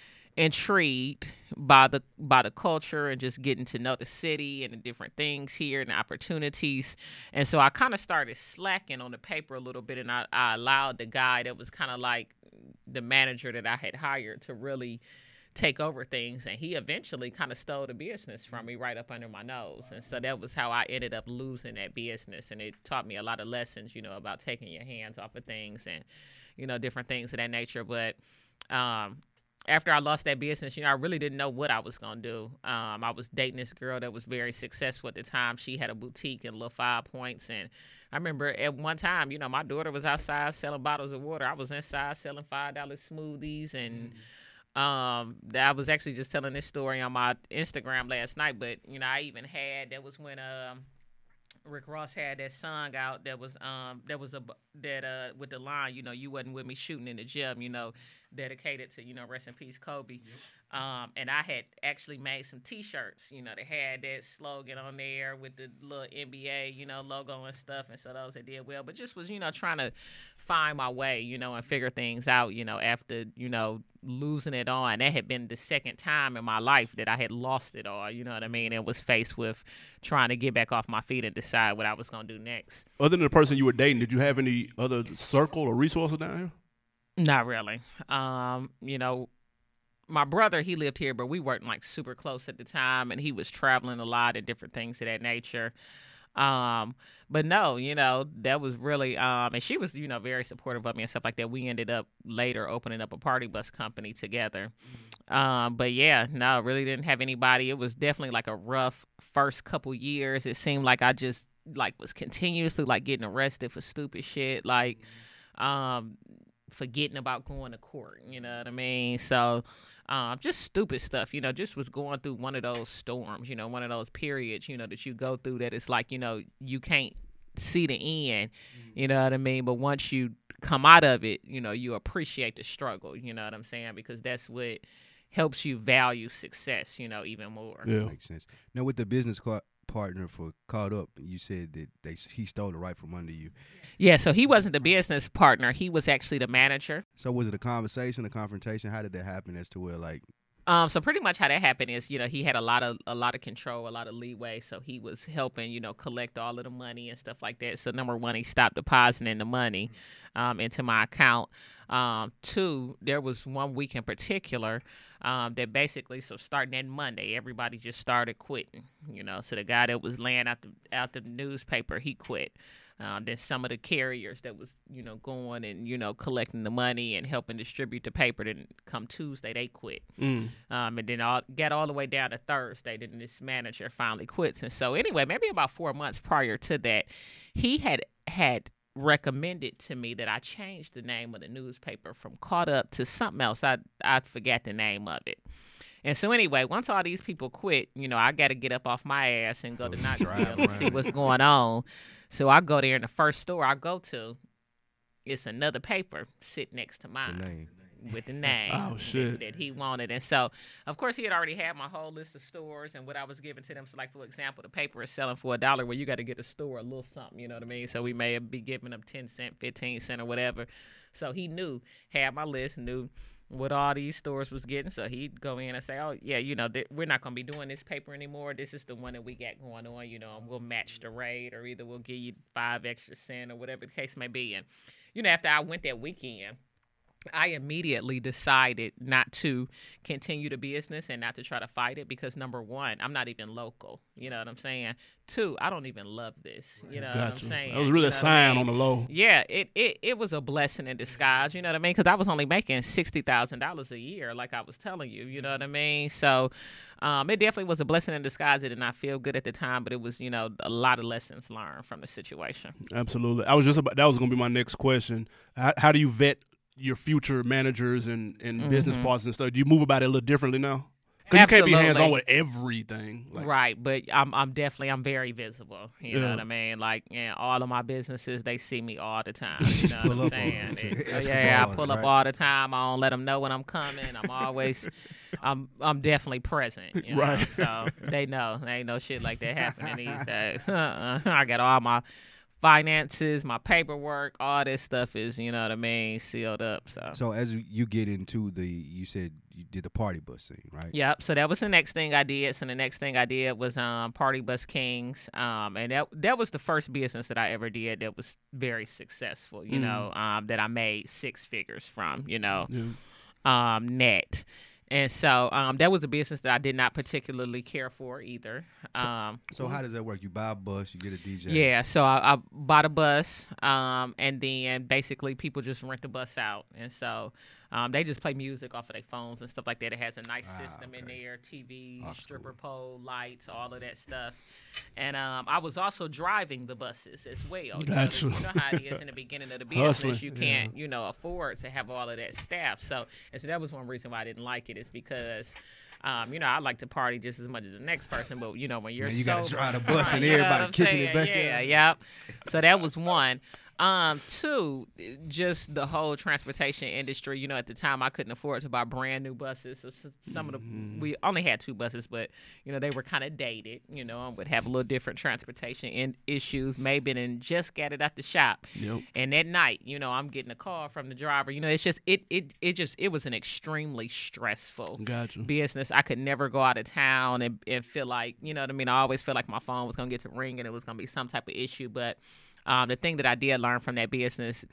intrigued by the by the culture and just getting to know the city and the different things here and the opportunities. And so i kind of started slacking on the paper a little bit and i, I allowed the guy that was kind of like the manager that i had hired to really take over things. And he eventually kind of stole the business from me right up under my nose. And so that was how i ended up losing that business. And it taught me a lot of lessons you know about taking your hands off of things and you know different things of that nature. But um after I lost that business, you know, I really didn't know what I was gonna do. Um, I was dating this girl that was very successful at the time. She had a boutique in Little Five Points, and I remember at one time, you know, my daughter was outside selling bottles of water. I was inside selling five dollar smoothies, and um, I was actually just telling this story on my Instagram last night. But you know, I even had that was when um. Rick Ross had that song out that was um that was a that uh with the line you know you wasn't with me shooting in the gym you know dedicated to you know rest in peace Kobe. Um and I had actually made some T-shirts you know that had that slogan on there with the little NBA you know logo and stuff and so those that did well. But just was you know trying to find my way you know and figure things out you know after you know losing it all. And that had been the second time in my life that I had lost it all you know what I mean? And was faced with trying to get back off my feet and decide what I was gonna do next. Other than the person you were dating, did you have any other circle or resources down here? Not really. Um, you know, my brother he lived here, but we weren't like super close at the time, and he was traveling a lot and different things of that nature. Um, but no, you know, that was really um, and she was you know very supportive of me and stuff like that. We ended up later opening up a party bus company together. Um, but yeah, no, really didn't have anybody. It was definitely like a rough first couple years. It seemed like I just like was continuously like getting arrested for stupid shit. Like, um, forgetting about going to court. You know what I mean? So. Um, just stupid stuff, you know. Just was going through one of those storms, you know, one of those periods, you know, that you go through that it's like, you know, you can't see the end, you know what I mean. But once you come out of it, you know, you appreciate the struggle, you know what I'm saying, because that's what helps you value success, you know, even more. Yeah. Makes sense. Now, with the business ca- partner for Caught Up, you said that they he stole it right from under you. Yeah, so he wasn't the business partner; he was actually the manager. So was it a conversation, a confrontation? How did that happen? As to where like Um, so pretty much how that happened is, you know, he had a lot of a lot of control, a lot of leeway. So he was helping, you know, collect all of the money and stuff like that. So number one, he stopped depositing the money um, into my account. Um, two, there was one week in particular um, that basically, so starting that Monday, everybody just started quitting. You know, so the guy that was laying out the out the newspaper, he quit. Um, then some of the carriers that was, you know, going and you know collecting the money and helping distribute the paper. Then come Tuesday, they quit. Mm. Um, and then all got all the way down to Thursday. Then this manager finally quits. And so anyway, maybe about four months prior to that, he had had recommended to me that I change the name of the newspaper from Caught Up to something else. I I forgot the name of it. And so anyway, once all these people quit, you know, I got to get up off my ass and go to [LAUGHS] Knoxville Drive and see what's going on. So I go there, and the first store I go to, it's another paper sitting next to the mine name? with the [LAUGHS] name Oh, that- shit. That, he wanted. And so, of course, he had already had my whole list of stores and what I was giving to them. So, like, for example, the paper is selling for a dollar where you got to get a store a little something, you know what I mean? So, we may be giving them 10 cent, 15 cent, or whatever. So, he knew, had my list, knew what all these stores was getting. So, he'd go in and say, oh, yeah, you know, th- we're not going to be doing this paper anymore. This is the one that we got going on. You know, we'll match the rate or either we'll give you five extra cent or whatever the case may be. And, you know, after I went that weekend, I immediately decided not to continue the business and not to try to fight it because number one, I'm not even local. You know what I'm saying? Two, I don't even love this. You know what I'm saying? That was really You a know I sign mean? on the low. Yeah, it, it it was a blessing in disguise. You know what I mean? Because I was only making sixty thousand dollars a year, like I was telling you. You know what I mean? So, um, it definitely was a blessing in disguise. It did not feel good at the time, but it was you know a lot of lessons learned from the situation. Absolutely. I was just about that was going to be my next question. How, how do you vet your future managers and, and business Mm-hmm. partners and stuff? Do you move about it a little differently now? Because you can't be hands on with everything. Like, right, but I'm I'm definitely I'm very visible. You know what I mean? Like, yeah, all of my businesses they see me all the time. [LAUGHS] You know what I'm saying? them to It- ask yeah, I pull balls, up all the time. I don't let them know when I'm coming. I'm always, [LAUGHS] I'm I'm definitely present. You know? Right. So they know there ain't no shit like that happening these days. [LAUGHS] Uh-uh. I got all my finances, my paperwork, all this stuff is you know what I mean sealed up. So. So as you get into the, you said you did the party bus scene, right? Yep. So that was the next thing I did. So the next thing I did was um, Party Bus Kings, um, and that that was the first business that I ever did that was very successful. You Mm. know, um, that I made six figures from. You know, Yeah. um, net. And so um, that was a business that I did not particularly care for either. Um, So how does that work? You buy a bus, you get a DJ. yeah, so I, I bought a bus, um, and then basically people just rent the bus out, and so um, they just play music off of their phones and stuff like that. It has a nice Ah, system in there, TV, That's stripper pole, lights, all of that stuff. And um, I was also driving the buses as well. You know, Gotcha. you know how it is in the [LAUGHS] beginning of the business. Hustling, You can't, you know, afford to have all of that staff. So, and so that was one reason why I didn't like it is because. Um, you know, I like to party just as much as the next person, but you know, when you're Man, you gotta sober- drive the bus and everybody what I'm kicking it back Yeah, in. yeah. So that was one. Um, two, just the whole transportation industry. You know, at the time I couldn't afford to buy brand new buses. So some of the we only had two buses, but you know they were kind of dated. You know, and would have a little different transportation in- issues. Maybe and just got it at the shop. Yep. And at night, you know, I'm getting a call from the driver. You know, it's just it it it just it was an extremely stressful Gotcha. business. I could never go out of town and, and feel like, you know what I mean? I always feel like my phone was going to get to ring and it was going to be some type of issue. But um, the thing that I did learn from that business,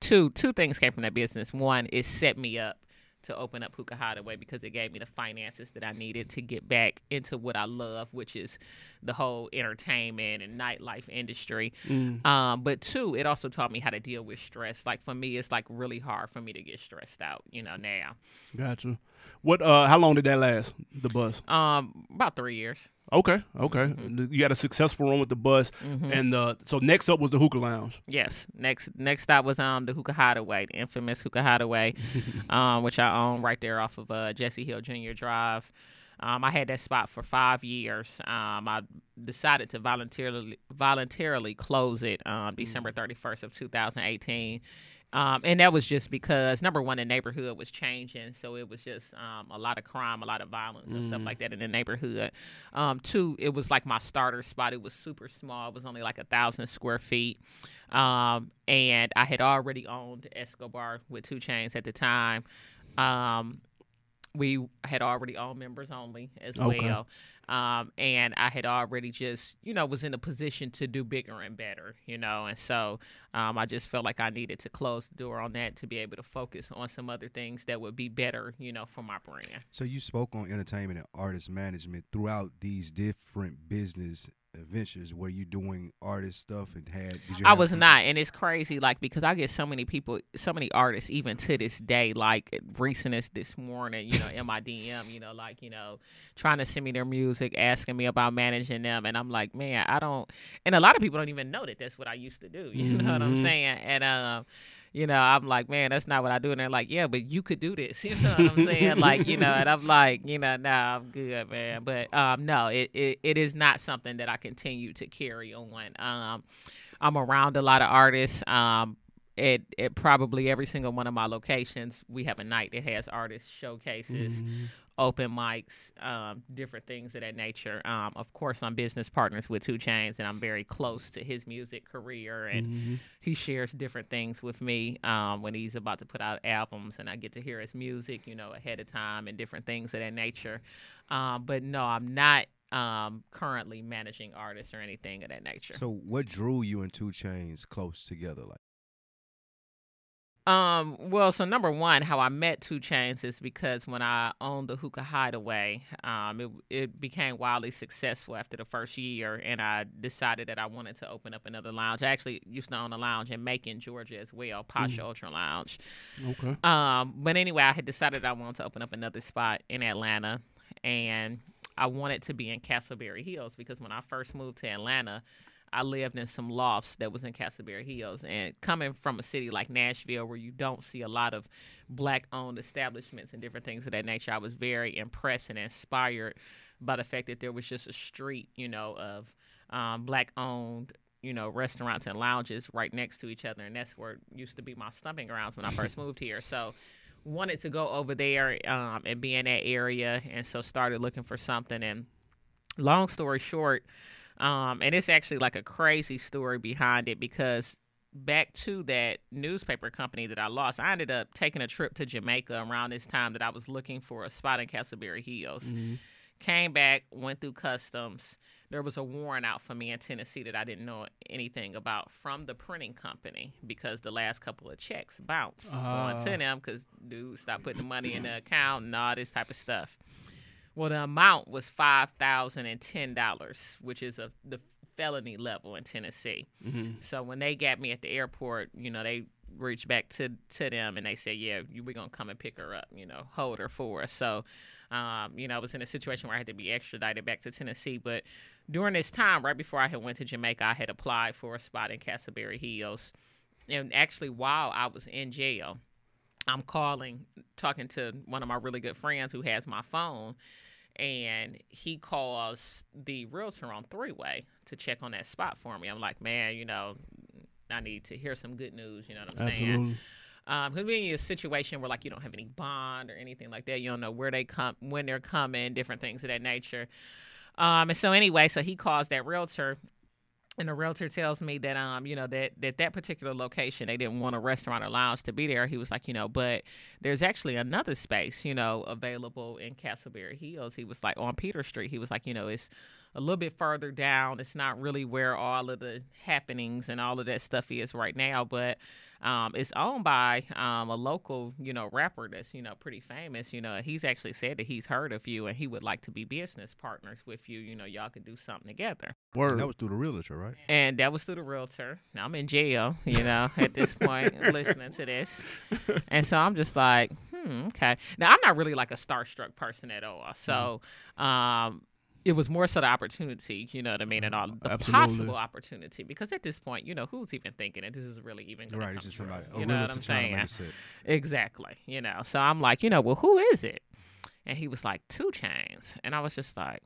two two things came from that business. One, it set me up to open up Hookah Hideaway because it gave me the finances that I needed to get back into what I love, which is the whole entertainment and nightlife industry. Mm. Um, but two, it also taught me how to deal with stress. Like for me, it's like really hard for me to get stressed out, you know, now. Gotcha. What? Uh, how long did that last? The bus. Um, about three years. Okay, okay. Mm-hmm. You had a successful run with the bus, and uh, so next up was the hookah lounge. Yes. Next next stop was um the Hookah Hideaway, the infamous Hookah Hideaway, [LAUGHS] um, which I own right there off of uh, Jesse Hill Jr. Drive. Um, I had that spot for five years. Um, I decided to voluntarily voluntarily close it um, December thirty first of two thousand eighteen. Um, and that was just because number one, the neighborhood was changing, so it was just um, a lot of crime, a lot of violence, and stuff like that in the neighborhood. Um, two, it was like my starter spot. It was super small. It was only like a thousand square feet, um, and I had already owned Escobar with 2 Chainz at the time. Um, we had already all members only as Okay. well. Um, and I had already just, you know, was in a position to do bigger and better, you know, and so um, I just felt like I needed to close the door on that to be able to focus on some other things that would be better, you know, for my brand. So you spoke on entertainment and artist management throughout these different business ventures. Were you doing artist stuff and had? I was not, and it's crazy, like because I get so many people, so many artists, even to this day, like recent as this morning, you know, in my DM, you know, like you know, trying to send me their music, asking me about managing them, and I'm like, man, I don't, and a lot of people don't even know that that's what I used to do. [LAUGHS] You know what I'm Mhm. saying? And um. You know, I'm like, man, that's not what I do. And they're like, yeah, but you could do this. [LAUGHS] You know what I'm saying? like, you know, and I'm like, you know, nah, I'm good, man. But um, no, it, it, it is not something that I continue to carry on. Um, I'm around a lot of artists. Um, at, at probably every single one of my locations, we have a night that has artist showcases, Mm-hmm. Open mics, um, different things of that nature. Um, of course, I'm business partners with 2 Chainz, and I'm very close to his music career, and Mm-hmm. he shares different things with me um, when he's about to put out albums, and I get to hear his music, you know, ahead of time and different things of that nature. Um, but no, I'm not um, currently managing artists or anything of that nature. So what drew you and 2 Chainz close together? Like Um, well, so number one, how I met 2 Chainz is because when I owned the Hookah Hideaway, um, it, it became wildly successful after the first year, and I decided that I wanted to open up another lounge. I actually used to own a lounge in Macon, Georgia, as well, Posh Ultra Lounge. Okay. Um, but anyway, I had decided I wanted to open up another spot in Atlanta, and I wanted to be in Castleberry Hills because when I first moved to Atlanta, I lived in some lofts that was in Castleberry Hills, and coming from a city like Nashville, where you don't see a lot of black-owned establishments and different things of that nature, I was very impressed and inspired by the fact that there was just a street, you know, of um, black-owned you know, restaurants and lounges right next to each other, and that's where it used to be my stomping grounds when I first [LAUGHS] moved here. So, wanted to go over there um, and be in that area, and so started looking for something. And long story short, um, and it's actually like a crazy story behind it because back to that newspaper company that I lost, I ended up taking a trip to Jamaica around this time that I was looking for a spot in Castleberry Hills. Came back, went through customs. There was a warrant out for me in Tennessee that I didn't know anything about from the printing company because the last couple of checks bounced going Ah. to them because dude stopped putting the money in the account and all this type of stuff. Well, the amount was five thousand and ten dollars, which is a the felony level in Tennessee. So when they got me at the airport, you know, they reached back to to them and they said, "Yeah, we're gonna come and pick her up. You know, hold her for us." So, um, you know, I was in a situation where I had to be extradited back to Tennessee. But during this time, right before I had went to Jamaica, I had applied for a spot in Castleberry Hills, and actually, while I was in jail, I'm calling, talking to one of my really good friends who has my phone, and he calls the realtor on three way to check on that spot for me. I'm like, man, you know, I need to hear some good news. You know what I'm saying? Absolutely. Um, because being in a situation where like you don't have any bond or anything like that, you don't know where they come, when they're coming, different things of that nature. Um, and so anyway, so he calls that realtor, and the realtor tells me that um, you know, that that that particular location they didn't want a restaurant or lounge to be there. He was like, you know, but there's actually another space, you know, available in Castleberry Hills. He was like on Peter Street. He was like, you know, it's a little bit further down. It's not really where all of the happenings and all of that stuff is right now, but um, it's owned by um, a local, you know, rapper that's you know pretty famous. You know, he's actually said that he's heard of you and he would like to be business partners with you. You know, y'all could do something together. Word. that was through the realtor, right? And that was through the realtor. Now I'm in jail, you know, at this point, [LAUGHS] listening to this. And so I'm just like, hmm, okay. Now I'm not really like a starstruck person at all. So, um, it was more so the opportunity, you know what I mean, and all the Absolutely. possible opportunity. Because at this point, you know, who's even thinking that this is really even going Right, to just somebody. You know what I'm trying to make saying? Exactly. You know, so I'm like, you know, well, who is it? And he was like, 2 Chainz, and I was just like,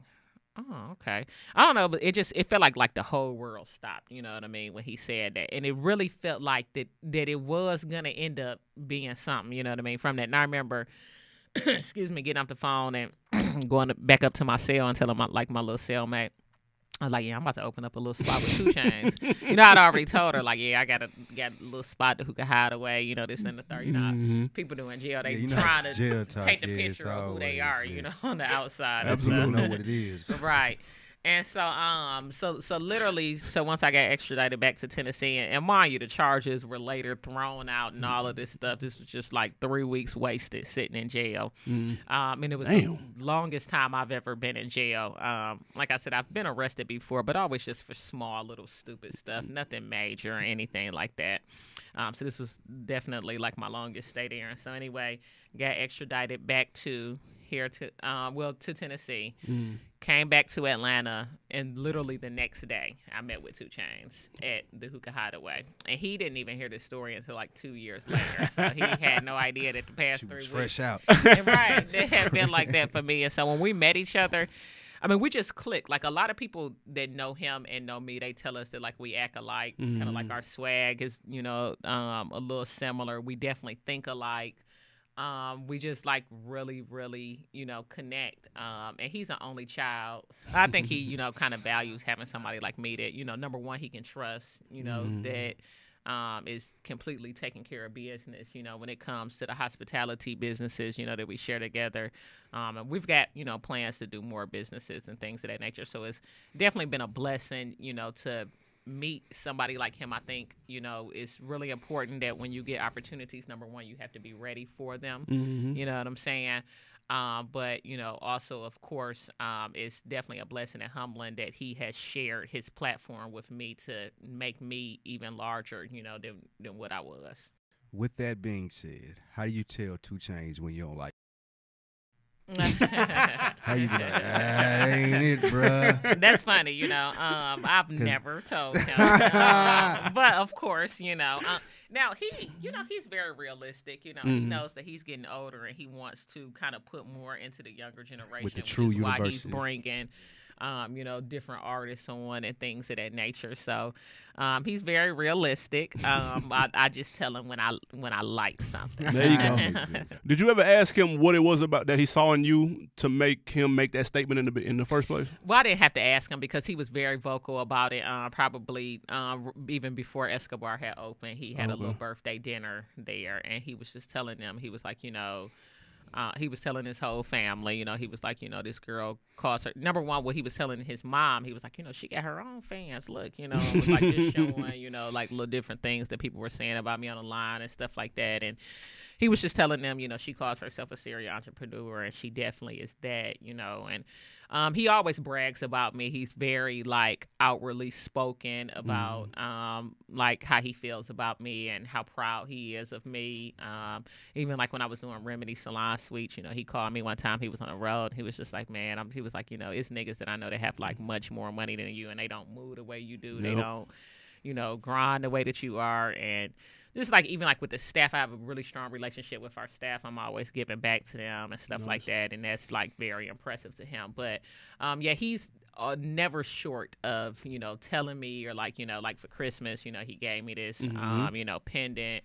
oh, okay. I don't know, but it just it felt like like the whole world stopped. You know what I mean when he said that, and it really felt like that that it was gonna end up being something. You know what I mean from that. And I remember. [COUGHS] excuse me, getting off the phone and [COUGHS] going to- back up to my cell and telling my like my little cellmate, I was like, yeah, I'm about to open up a little spot with 2 Chainz. you know, I'd already told her like, yeah, I got a got a little spot that Hookah Hideaway. You know, this and the third. You know, Mhm. people do in jail, they Yeah, you know, trying to jail talk, paint the yeah, picture of who they are. You know, [LAUGHS] on the outside. Absolutely. Know what it is. [LAUGHS] right. And so, um, so so literally, so once I got extradited back to Tennessee, and, and mind you, the charges were later thrown out and all of this stuff. This was just like three weeks wasted sitting in jail. Um, and it was Damn. the longest time I've ever been in jail. Um, like I said, I've been arrested before, but always just for small, little, stupid stuff, nothing major or anything like that. Um, so this was definitely like my longest stay there. And so anyway, got extradited back to here to um, well to Tennessee. Came back to Atlanta, and literally the next day, I met with 2 Chainz at the Hookah Hideaway, and he didn't even hear this story until like two years later. So he had no [LAUGHS] idea that the past She three was weeks fresh out. [LAUGHS] and right. [LAUGHS] It had been like that for me. And so when we met each other, I mean, we just clicked. Like a lot of people that know him and know me, they tell us that like we act alike, kind of like our swag is, you know, um, a little similar. We definitely think alike. Um, we just like really, really, you know, connect. Um, and he's an only child. [LAUGHS] I think he, you know, kind of values having somebody like me that, you know, number one, he can trust, you know, that um, is completely taking care of business, you know, when it comes to the hospitality businesses, you know, that we share together. Um, and we've got, you know, plans to do more businesses and things of that nature. So it's definitely been a blessing, you know, to meet somebody like him. I think, you know, it's really important that when you get opportunities, number one, you have to be ready for them. You know what I'm saying? Um, but you know, also of course, um, it's definitely a blessing and humbling that he has shared his platform with me to make me even larger, you know, than than what I was. With that being said, how do you tell 2 Chainz when you don't like? How you be like, that ain't it, bruh? [LAUGHS] That's funny, you know. Um, I've [LAUGHS] never told him, [LAUGHS] Uh, but of course, you know. Uh, now he, you know, he's very realistic. You know, he Mhm. knows that he's getting older and he wants to kind of put more into the younger generation, the which true is why he's bringing. Um, you know, different artists on and things of that nature. So, um, he's very realistic. Um, I, I just tell him when I when I like something. There you go. [LAUGHS] Did you ever ask him what it was about that he saw in you to make him make that statement in the in the first place? Well, I didn't have to ask him because he was very vocal about it. Uh, probably um, r- even before Escobar had opened, he had a little birthday dinner there, and he was just telling them. He was like, you know, uh, he was telling his whole family. You know, he was like, you know, this girl caused her. Number one, what he was telling his mom, he was like, you know, she got her own fans. Look, you know, it was like just [LAUGHS] showing, you know, like little different things that people were saying about me on the line and stuff like that, and he was just telling them, you know, she calls herself a serial entrepreneur, and she definitely is that, you know. And um, he always brags about me. He's very like outwardly spoken about um, like how he feels about me and how proud he is of me. Um, even like when I was doing Remedy Salon Suites, you know, he called me one time. He was on the road. He was just like, man, I'm, he was like, you know, it's niggas that I know that have like much more money than you, and they don't move the way you do. They don't, you know, grind the way that you are, and just like even like with the staff, I have a really strong relationship with our staff. I'm always giving back to them and stuff like that, and that's like very impressive to him. But um, yeah, he's uh, never short of you know telling me or like you know like for Christmas, you know he gave me this um, you know pendant.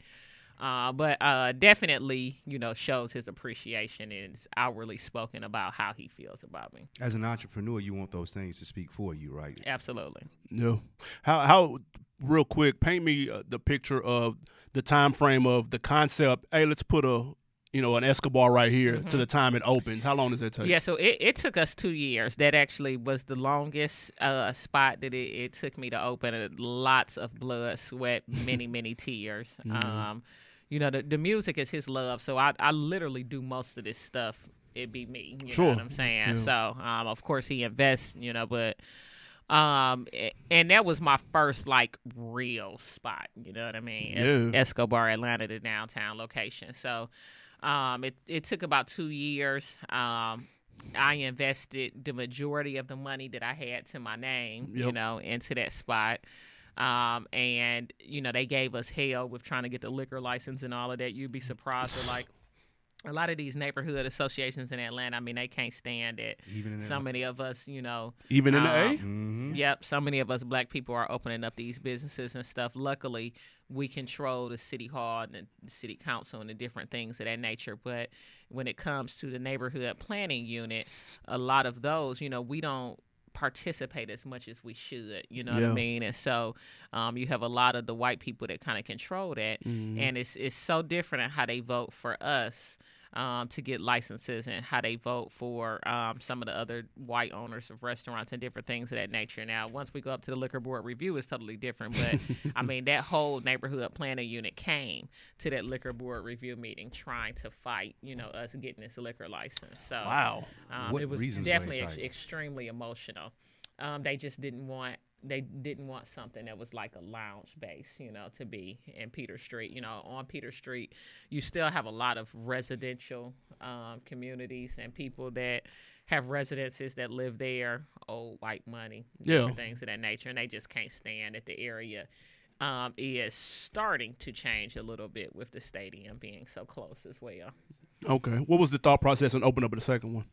Uh, but uh, definitely, you know, shows his appreciation and is outwardly spoken about how he feels about me. As an entrepreneur, you want those things to speak for you, right? Absolutely. No. How how real quick paint me uh, the picture of the time frame of the concept. Hey, let's put a you know an Escobar right here to the time it opens. How long does that take? Yeah, so it, it took us two years. That actually was the longest uh, spot that it, it took me to open. Uh, Lots of blood, sweat, [LAUGHS] many, many tears. Um, you know, the, the music is his love. So I, I literally do most of this stuff. It'd be me. You Sure. know what I'm saying? Yeah. So, um, of course, he invests, you know, but. Um and that was my first like real spot, you know what I mean? Es- Yeah. Escobar, Atlanta, the downtown location. So, um, it it took about two years. Um, I invested the majority of the money that I had to my name, you know, into that spot. Um, and you know, they gave us hell with trying to get the liquor license and all of that. You'd be surprised at like a lot of these neighborhood associations in Atlanta. I mean, they can't stand it. Even in So many of us, you know, Even in the A? Um, hmm Yep, so many of us black people are opening up these businesses and stuff. Luckily, we control the city hall and the city council and the different things of that nature. But when it comes to the neighborhood planning unit, a lot of those, you know, we don't participate as much as we should. You know what I mean? And so um, you have a lot of the white people that kind of control that, Mhm. and it's it's so different in how they vote for us um, to get licenses and how they vote for um, some of the other white owners of restaurants and different things of that nature. Now, once we go up to the liquor board review, it's totally different. But I mean, that whole neighborhood planning unit came to that liquor board review meeting trying to fight, you know, us getting this liquor license. So Wow. um, it was definitely ex- extremely emotional. Um, they just didn't want they didn't want something that was like a lounge base, you know, to be in Peter Street. You know, on Peter Street, you still have a lot of residential um, communities and people that have residences that live there, old white money, Yeah. things of that nature, and they just can't stand that the area um, is starting to change a little bit with the stadium being so close as well. Okay. What was the thought process in opening up the second one?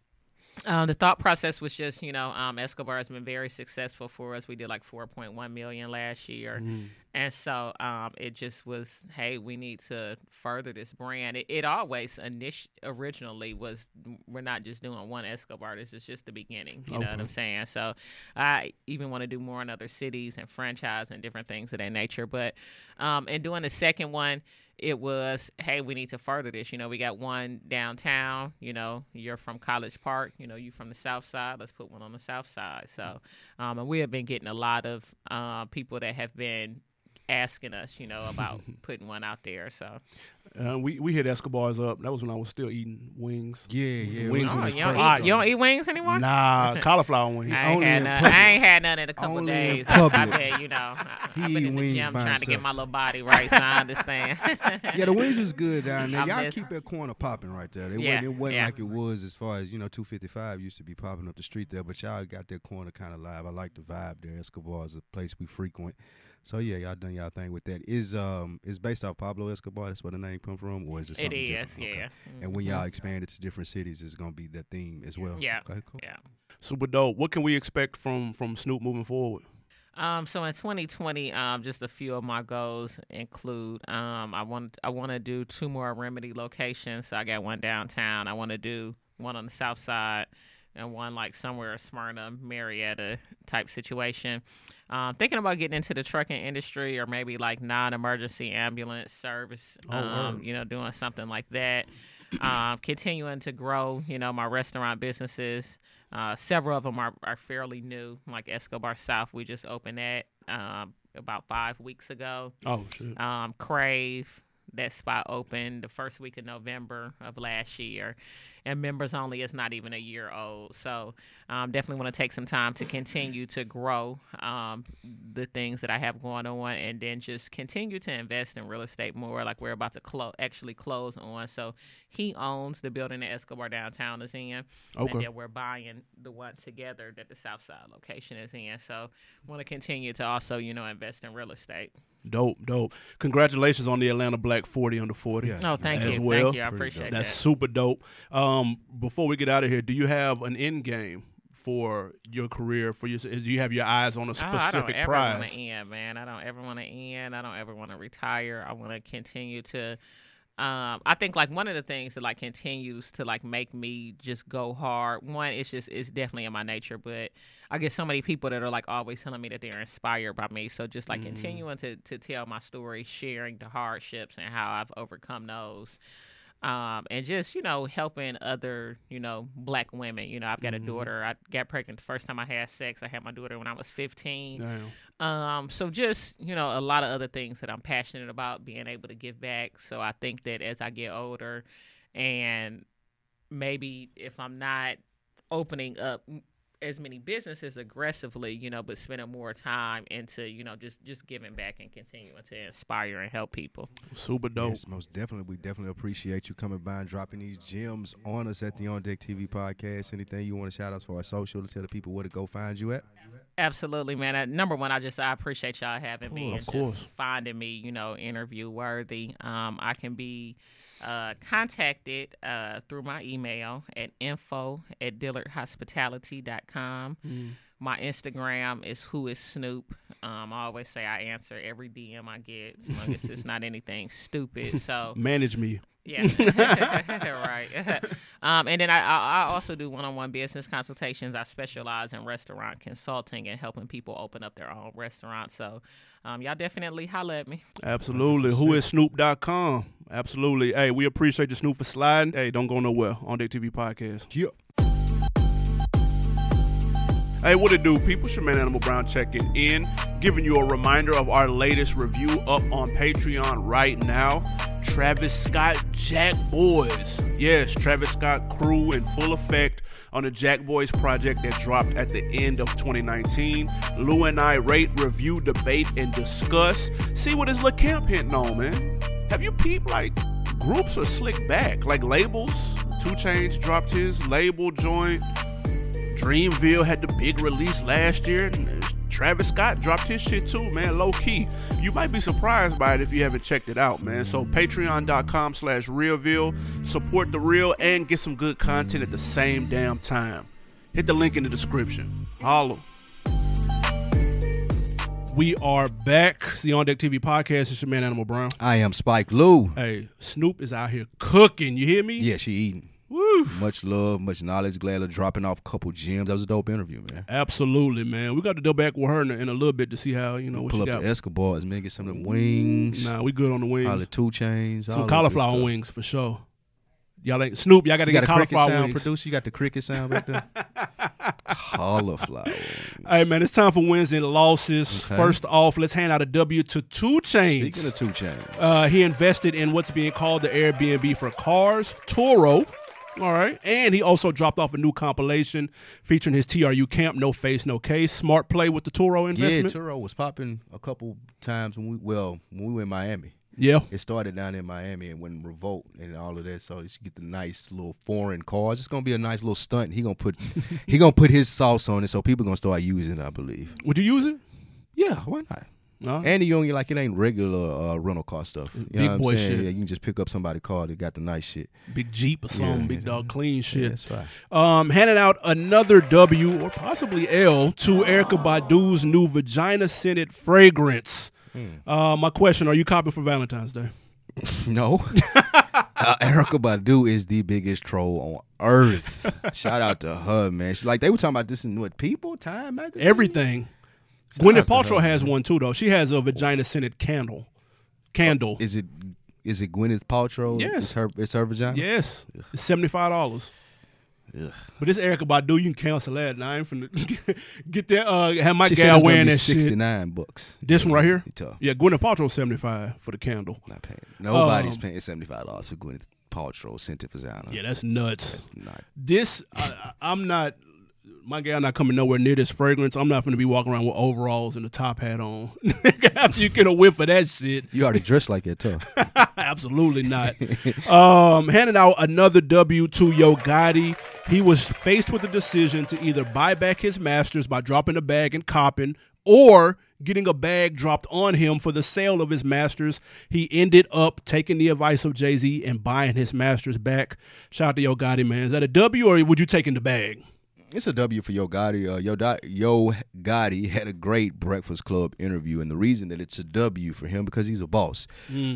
Um, the thought process was just, you know, um, Escobar has been very successful for us. We did like 4.1 million last year, Mm. And so um, it just was, hey, we need to further this brand. It, it always init- originally was, we're not just doing one Escobar. This is just the beginning. You know what I'm saying? So I even want to do more in other cities and franchise and different things of that nature. But um, and doing the second one, it was, hey, we need to further this. You know, we got one downtown. You know, you're from College Park. You know, you from the South Side. Let's put one on the South Side. So, um, and we have been getting a lot of uh, people that have been asking us, you know, about [LAUGHS] putting one out there. So, Uh, we we hit Escobar's up. That was when I was still eating wings. Yeah, yeah. Wings oh, you, don't eat, you don't eat wings anymore? Nah, [LAUGHS] cauliflower wings. I ain't, only had in none. I ain't had none in a couple Only days. [LAUGHS] I, I've public. been, you know, I, I've been in the gym by trying to get my little body right, so I understand. Yeah, the wings was good down there. Y'all keep that corner popping right there. It Yeah, wasn't, it wasn't yeah. like it was as far as you know. Two fifty five used to be popping up the street there, but y'all got that corner kind of live. I like the vibe there. Escobar is a place we frequent. So yeah, y'all done y'all thing with that. Is um is based off Pablo Escobar? That's where the name come from, or is it It something is, different? Okay. yeah. And when y'all expand it to different cities, it's gonna be that theme as well. Yeah. Okay, cool. Yeah. Super dope. What can we expect from from Snoop moving forward? Um, so in 2020, um, just a few of my goals include um, I want I want to do two more remedy locations. So I got one downtown. I want to do one on the south side and one like somewhere Smyrna, Marietta type situation. Um, thinking about getting into the trucking industry or maybe like non-emergency ambulance service. Oh, um, you know, doing something like that. Um, continuing to grow, you know, my restaurant businesses. Uh, several of them are, are fairly new, like Escobar South. We just opened that um, about five weeks ago. Oh shit. Um, Crave, that spot opened the first week of November of last year. And members only is not even a year old. So um, definitely want to take some time to continue to grow um, the things that I have going on and then just continue to invest in real estate more. Like we're about to clo- actually close on. So he owns the building that Escobar Downtown is in. And Okay. then we're buying the one together that the South Side location is in. So want to continue to also, you know, invest in real estate. Dope, dope. Congratulations on the Atlanta Black 40 under 40. Yeah. Oh, thank As you. well. Thank you. I appreciate dope. That's that. super dope. Um, before we get out of here, do you have an end game for your career? For your, do you have your eyes on a specific Oh, I don't ever want prize? to end, man. I don't ever want to end. I don't ever want to retire. I want to continue to. Um, I think like one of the things that like continues to like make me just go hard. One, it's just it's definitely in my nature, but I get so many people that are like always telling me that they're inspired by me. So just like Mm. continuing to to tell my story, sharing the hardships and how I've overcome those. Um, and just you know helping other you know black women. You know, I've got Mhm. a daughter. I got pregnant the first time I had sex. I had my daughter when I was 15. Damn. Um, so just you know, a lot of other things that I'm passionate about, being able to give back. So I think that as I get older, and maybe if I'm not opening up as many businesses aggressively, you know, but spending more time into, you know, just just giving back and continuing to inspire and help people. Super dope. Yes, most definitely. We definitely appreciate you coming by and dropping these gems on us at the On Deck TV podcast. Anything you want to shout out for our social to tell the people where to go find you at? Absolutely, man. Uh, number one, I just I appreciate y'all having me Oh, of and course. just finding me, you know, interview worthy. Um, I can be uh, contacted uh, through my email at info at dillardhospitality.com. Mm. My Instagram is who is Snoop. Um, I always say I answer every DM I get as long as it's not anything stupid. [LAUGHS] So Manage me. yeah, [LAUGHS] right. [LAUGHS] um, and then I, I, I also do one-on-one business consultations. I specialize in restaurant consulting and helping people open up their own restaurant. So, um, y'all definitely holla at me. Absolutely. Who is Snoop.com? Absolutely. Hey, we appreciate you, Snoop, for sliding. Hey, don't go nowhere. On Deck TV podcast. Yeah. Hey, what it do, people? It's your man Animal Brown checking in, giving you a reminder of our latest review up on Patreon right now. Travis Scott Jack Boys. Yes, Travis Scott crew in full effect on the Jack Boys project that dropped at the end of 2019. Lou and I rate, review, debate, and discuss. See what his little camp hitting on, man. Have you peeped like groups are slick back, like labels? 2 Chainz dropped his label joint. Dreamville had the big release last year. and Travis Scott dropped his shit too, man, low key. You might be surprised by it if you haven't checked it out, man. So patreon.com slash realville. Support the real and get some good content at the same damn time. Hit the link in the description. Holla. We are back. It's the On Deck TV podcast. It's your man Animal Brown. I am Spike Lou. Hey, Snoop is out here cooking. You hear me? Yeah, she eating. Woo. Much love, much knowledge. Glad of dropping off a couple gems. That was a dope interview, man. Absolutely, man. We got to go back with her in a, in a little bit to see how you know what Pull she up got. the Escobars, man. Get some of them wings. Nah, we good on the wings. All the 2 Chainz. all Some cauliflower wings for sure. Y'all ain't Snoop. Y'all got to get got a cricket cauliflower sound wings. producer? You got the cricket sound back there? cauliflower. [LAUGHS] wings. Hey man, it's time for wins and losses. Okay. First off, let's hand out a W to 2 Chainz. Speaking of 2 Chainz. uh, he invested in what's being called the Airbnb for cars, Turo. All right, and he also dropped off a new compilation featuring his TRU camp, no face, no case. Smart play with the Turo investment. yeah. Turo was popping a couple times when we well when we were in Miami. yeah. It started down in Miami and when Revolt and all of that. So you get the nice little foreign cars. It's gonna be a nice little stunt. He gonna put he [LAUGHS] gonna put his sauce on it, so people gonna start using it. I believe. Would you use it? Yeah, why not? No. And you only like it ain't regular uh, rental car stuff. You Big boy I'm saying? shit. Yeah, you can just pick up somebody's car that got the nice shit. big Jeep or something, Yeah. big dog clean Yeah, shit. that's fine. um, handing out another W or possibly L to Erykah Badu's new vagina scented fragrance. Uh, my question: Are you copying for Valentine's Day? [LAUGHS] No. [LAUGHS] uh, Erykah Badu is the biggest troll on earth. [LAUGHS] Shout out to her, man. She like they were talking about this in what people, Time magazine? Everything. Gwyneth Paltrow has one too, though. She has a vagina scented candle. Candle. Is it is it Gwyneth Paltrow? Yes. It's her it's her vagina? yes, it's seventy five dollars. But this Erykah Badu, you can cancel that. Now I ain't finna [LAUGHS] get that. Uh, have my She gal wearing that shit. 69 bucks. This one right here. Tough. Yeah, Gwyneth Paltrow seventy five for the candle. Not paying. Nobody's Um, paying $75 for Gwyneth Paltrow scented vagina. Yeah, that's nuts. That's not. this I- I'm not my gal not coming nowhere near this fragrance. I'm not going to be walking around with overalls and a top hat on [LAUGHS] after you get a whiff of that shit. You already dressed like it too. [LAUGHS] Absolutely not. um, handing out another W to Yo Gotti. He was faced with the decision to either buy back his masters by dropping a bag and copping, or getting a bag dropped on him for the sale of his masters. He ended up taking the advice of Jay Z and buying his masters back. Shout out to Yo Gotti, man. Is that a W, or would you take in the bag? It's a W for Yo Gotti. Uh, Yo, Yo Gotti had a great Breakfast Club interview, and the reason that it's a W for him because he's a boss.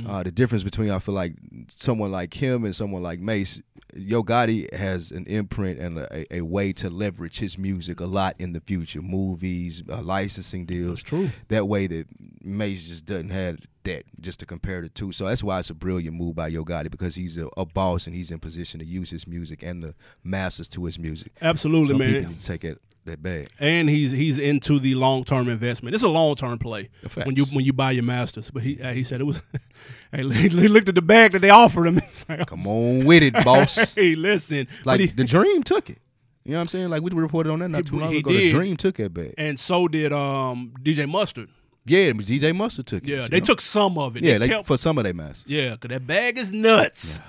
Uh, the difference between I feel like someone like him and someone like Mase, Yo Gotti has an imprint and a, a, a way to leverage his music a lot in the future, movies, uh, licensing deals. That's true. That way that Mase just doesn't have that just to compare the two. So that's why it's a brilliant move by Yo Gotti because he's a, a boss and he's in position to use his music and the masters to his music. Absolutely, Some man. people need to take it that bag. and he's he's into the long term investment. It's a long term play Facts. when you when you buy your masters. But he uh, he said it was. [LAUGHS] hey, [LAUGHS] he looked at the bag that they offered him. [LAUGHS] Like, Come on with it, boss. hey, listen, Like he, the dream took it. You know what I'm saying? Like we reported on that not He- too long ago. did. The Dream took it back. and so did um, DJ Mustard. Yeah, DJ Mustard took it. Yeah, they know? took some of it. Yeah, they they, kept for some of their masters. Yeah, cause that bag is nuts.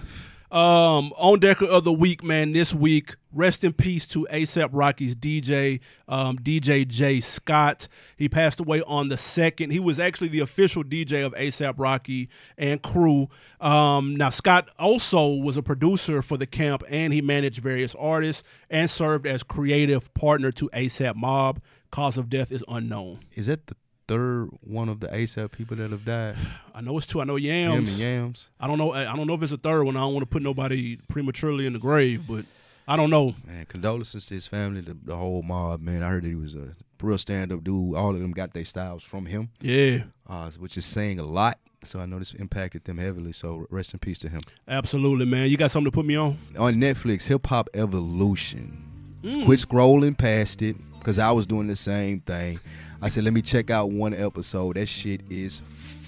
Um, on deck of the week, man. This week, rest in peace to ASAP Rocky's DJ, um, DJ J Scott. He passed away on the second. He was actually the official DJ of ASAP Rocky and crew. Um, now Scott also was a producer for the camp, and he managed various artists and served as creative partner to ASAP Mob. Cause of death is unknown. Is that the third one of the ASAP people that have died? [SIGHS] I know it's two. I know Him and Yams. Yams. I don't know. I don't know if it's a third one. I don't want to put nobody prematurely in the grave, but I don't know. Man, condolences to his family, the, the whole mob. Man, I heard that he was a real stand up dude. All of them got their styles from him, Yeah, uh, which is saying a lot. So I know this impacted them heavily. So rest in peace to him. absolutely, man. You got something to put me on? On Netflix, Hip Hop Evolution. Mm. Quit scrolling past it because I was doing the same thing. I said, let me check out one episode. That shit is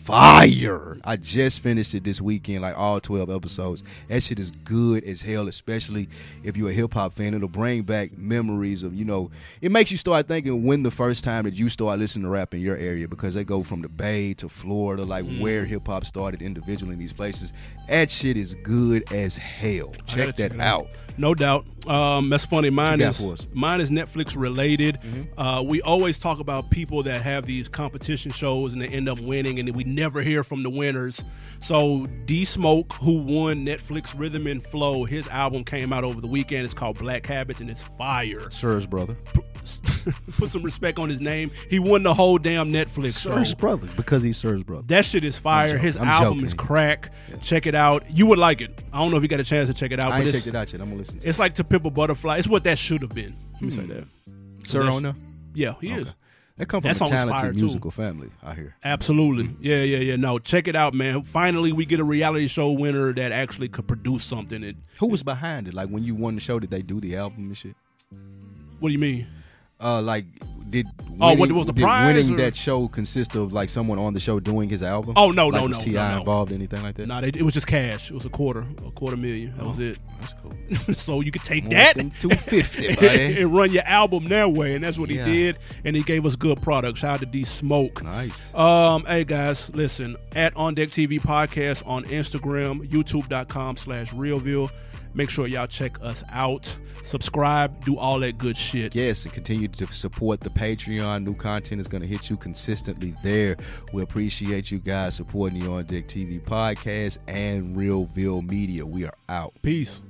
fire. I just finished it this weekend, like all 12 episodes. That shit is good as hell, especially if you're a hip hop fan. It'll bring back memories of, you know, it makes you start thinking when the first time that you start listening to rap in your area because they go from the Bay to Florida, like Mm. where hip hop started individually in these places. That shit is good as hell. Check gotta check that out. No doubt. Um, that's funny. Mine is mine is Netflix related. Mm-hmm. Uh, we always talk about people that have these competition shows and they end up winning, and we never hear from the winners. So D Smoke, who won Netflix Rhythm and Flow, his album came out over the weekend. It's called Black Habits, and it's fire. Sir's brother. [LAUGHS] Put some respect on his name. He won the whole damn Netflix. Sir's brother because he's Sir's brother. That shit is fire. His I'm album joking. is crack. Check it out. You would like it. I don't know if you got a chance to check it out, I but checked it out yet. I'm gonna listen. to it. it's like to pimp a butterfly. It's what that should have been. Let me say hmm. that. Sir that's- on. Yeah, he is. That come from That a song was fire, talented too. musical family. I hear. Absolutely. Yeah, yeah, yeah. No, check it out, man. Finally, we get a reality show winner that actually could produce something. It, Who was behind it? Like when you won the show, did they do the album and shit? what do you mean? Uh, like did Oh, what was the did prize, winning or- that show consist of like someone on the show doing his album? Oh, no, like, no, was no, T.I. no, no. involved anything like that? Nah, it was just cash. It was a quarter, a quarter million. That was it. That's cool. [LAUGHS] so you could take More that 250, [LAUGHS] and run your album that way, and that's what Yeah. he did. And he gave us good products. Shout out to D Smoke. nice. Um, hey guys, listen, at On Deck TV Podcast on Instagram, youtube.com slash realville. Make sure y'all check us out, subscribe, do all that good shit. Yes, and continue to support the Patreon. New content is going to hit you consistently there. We appreciate you guys supporting the On Deck TV podcast and Realville Media. We are out. Peace.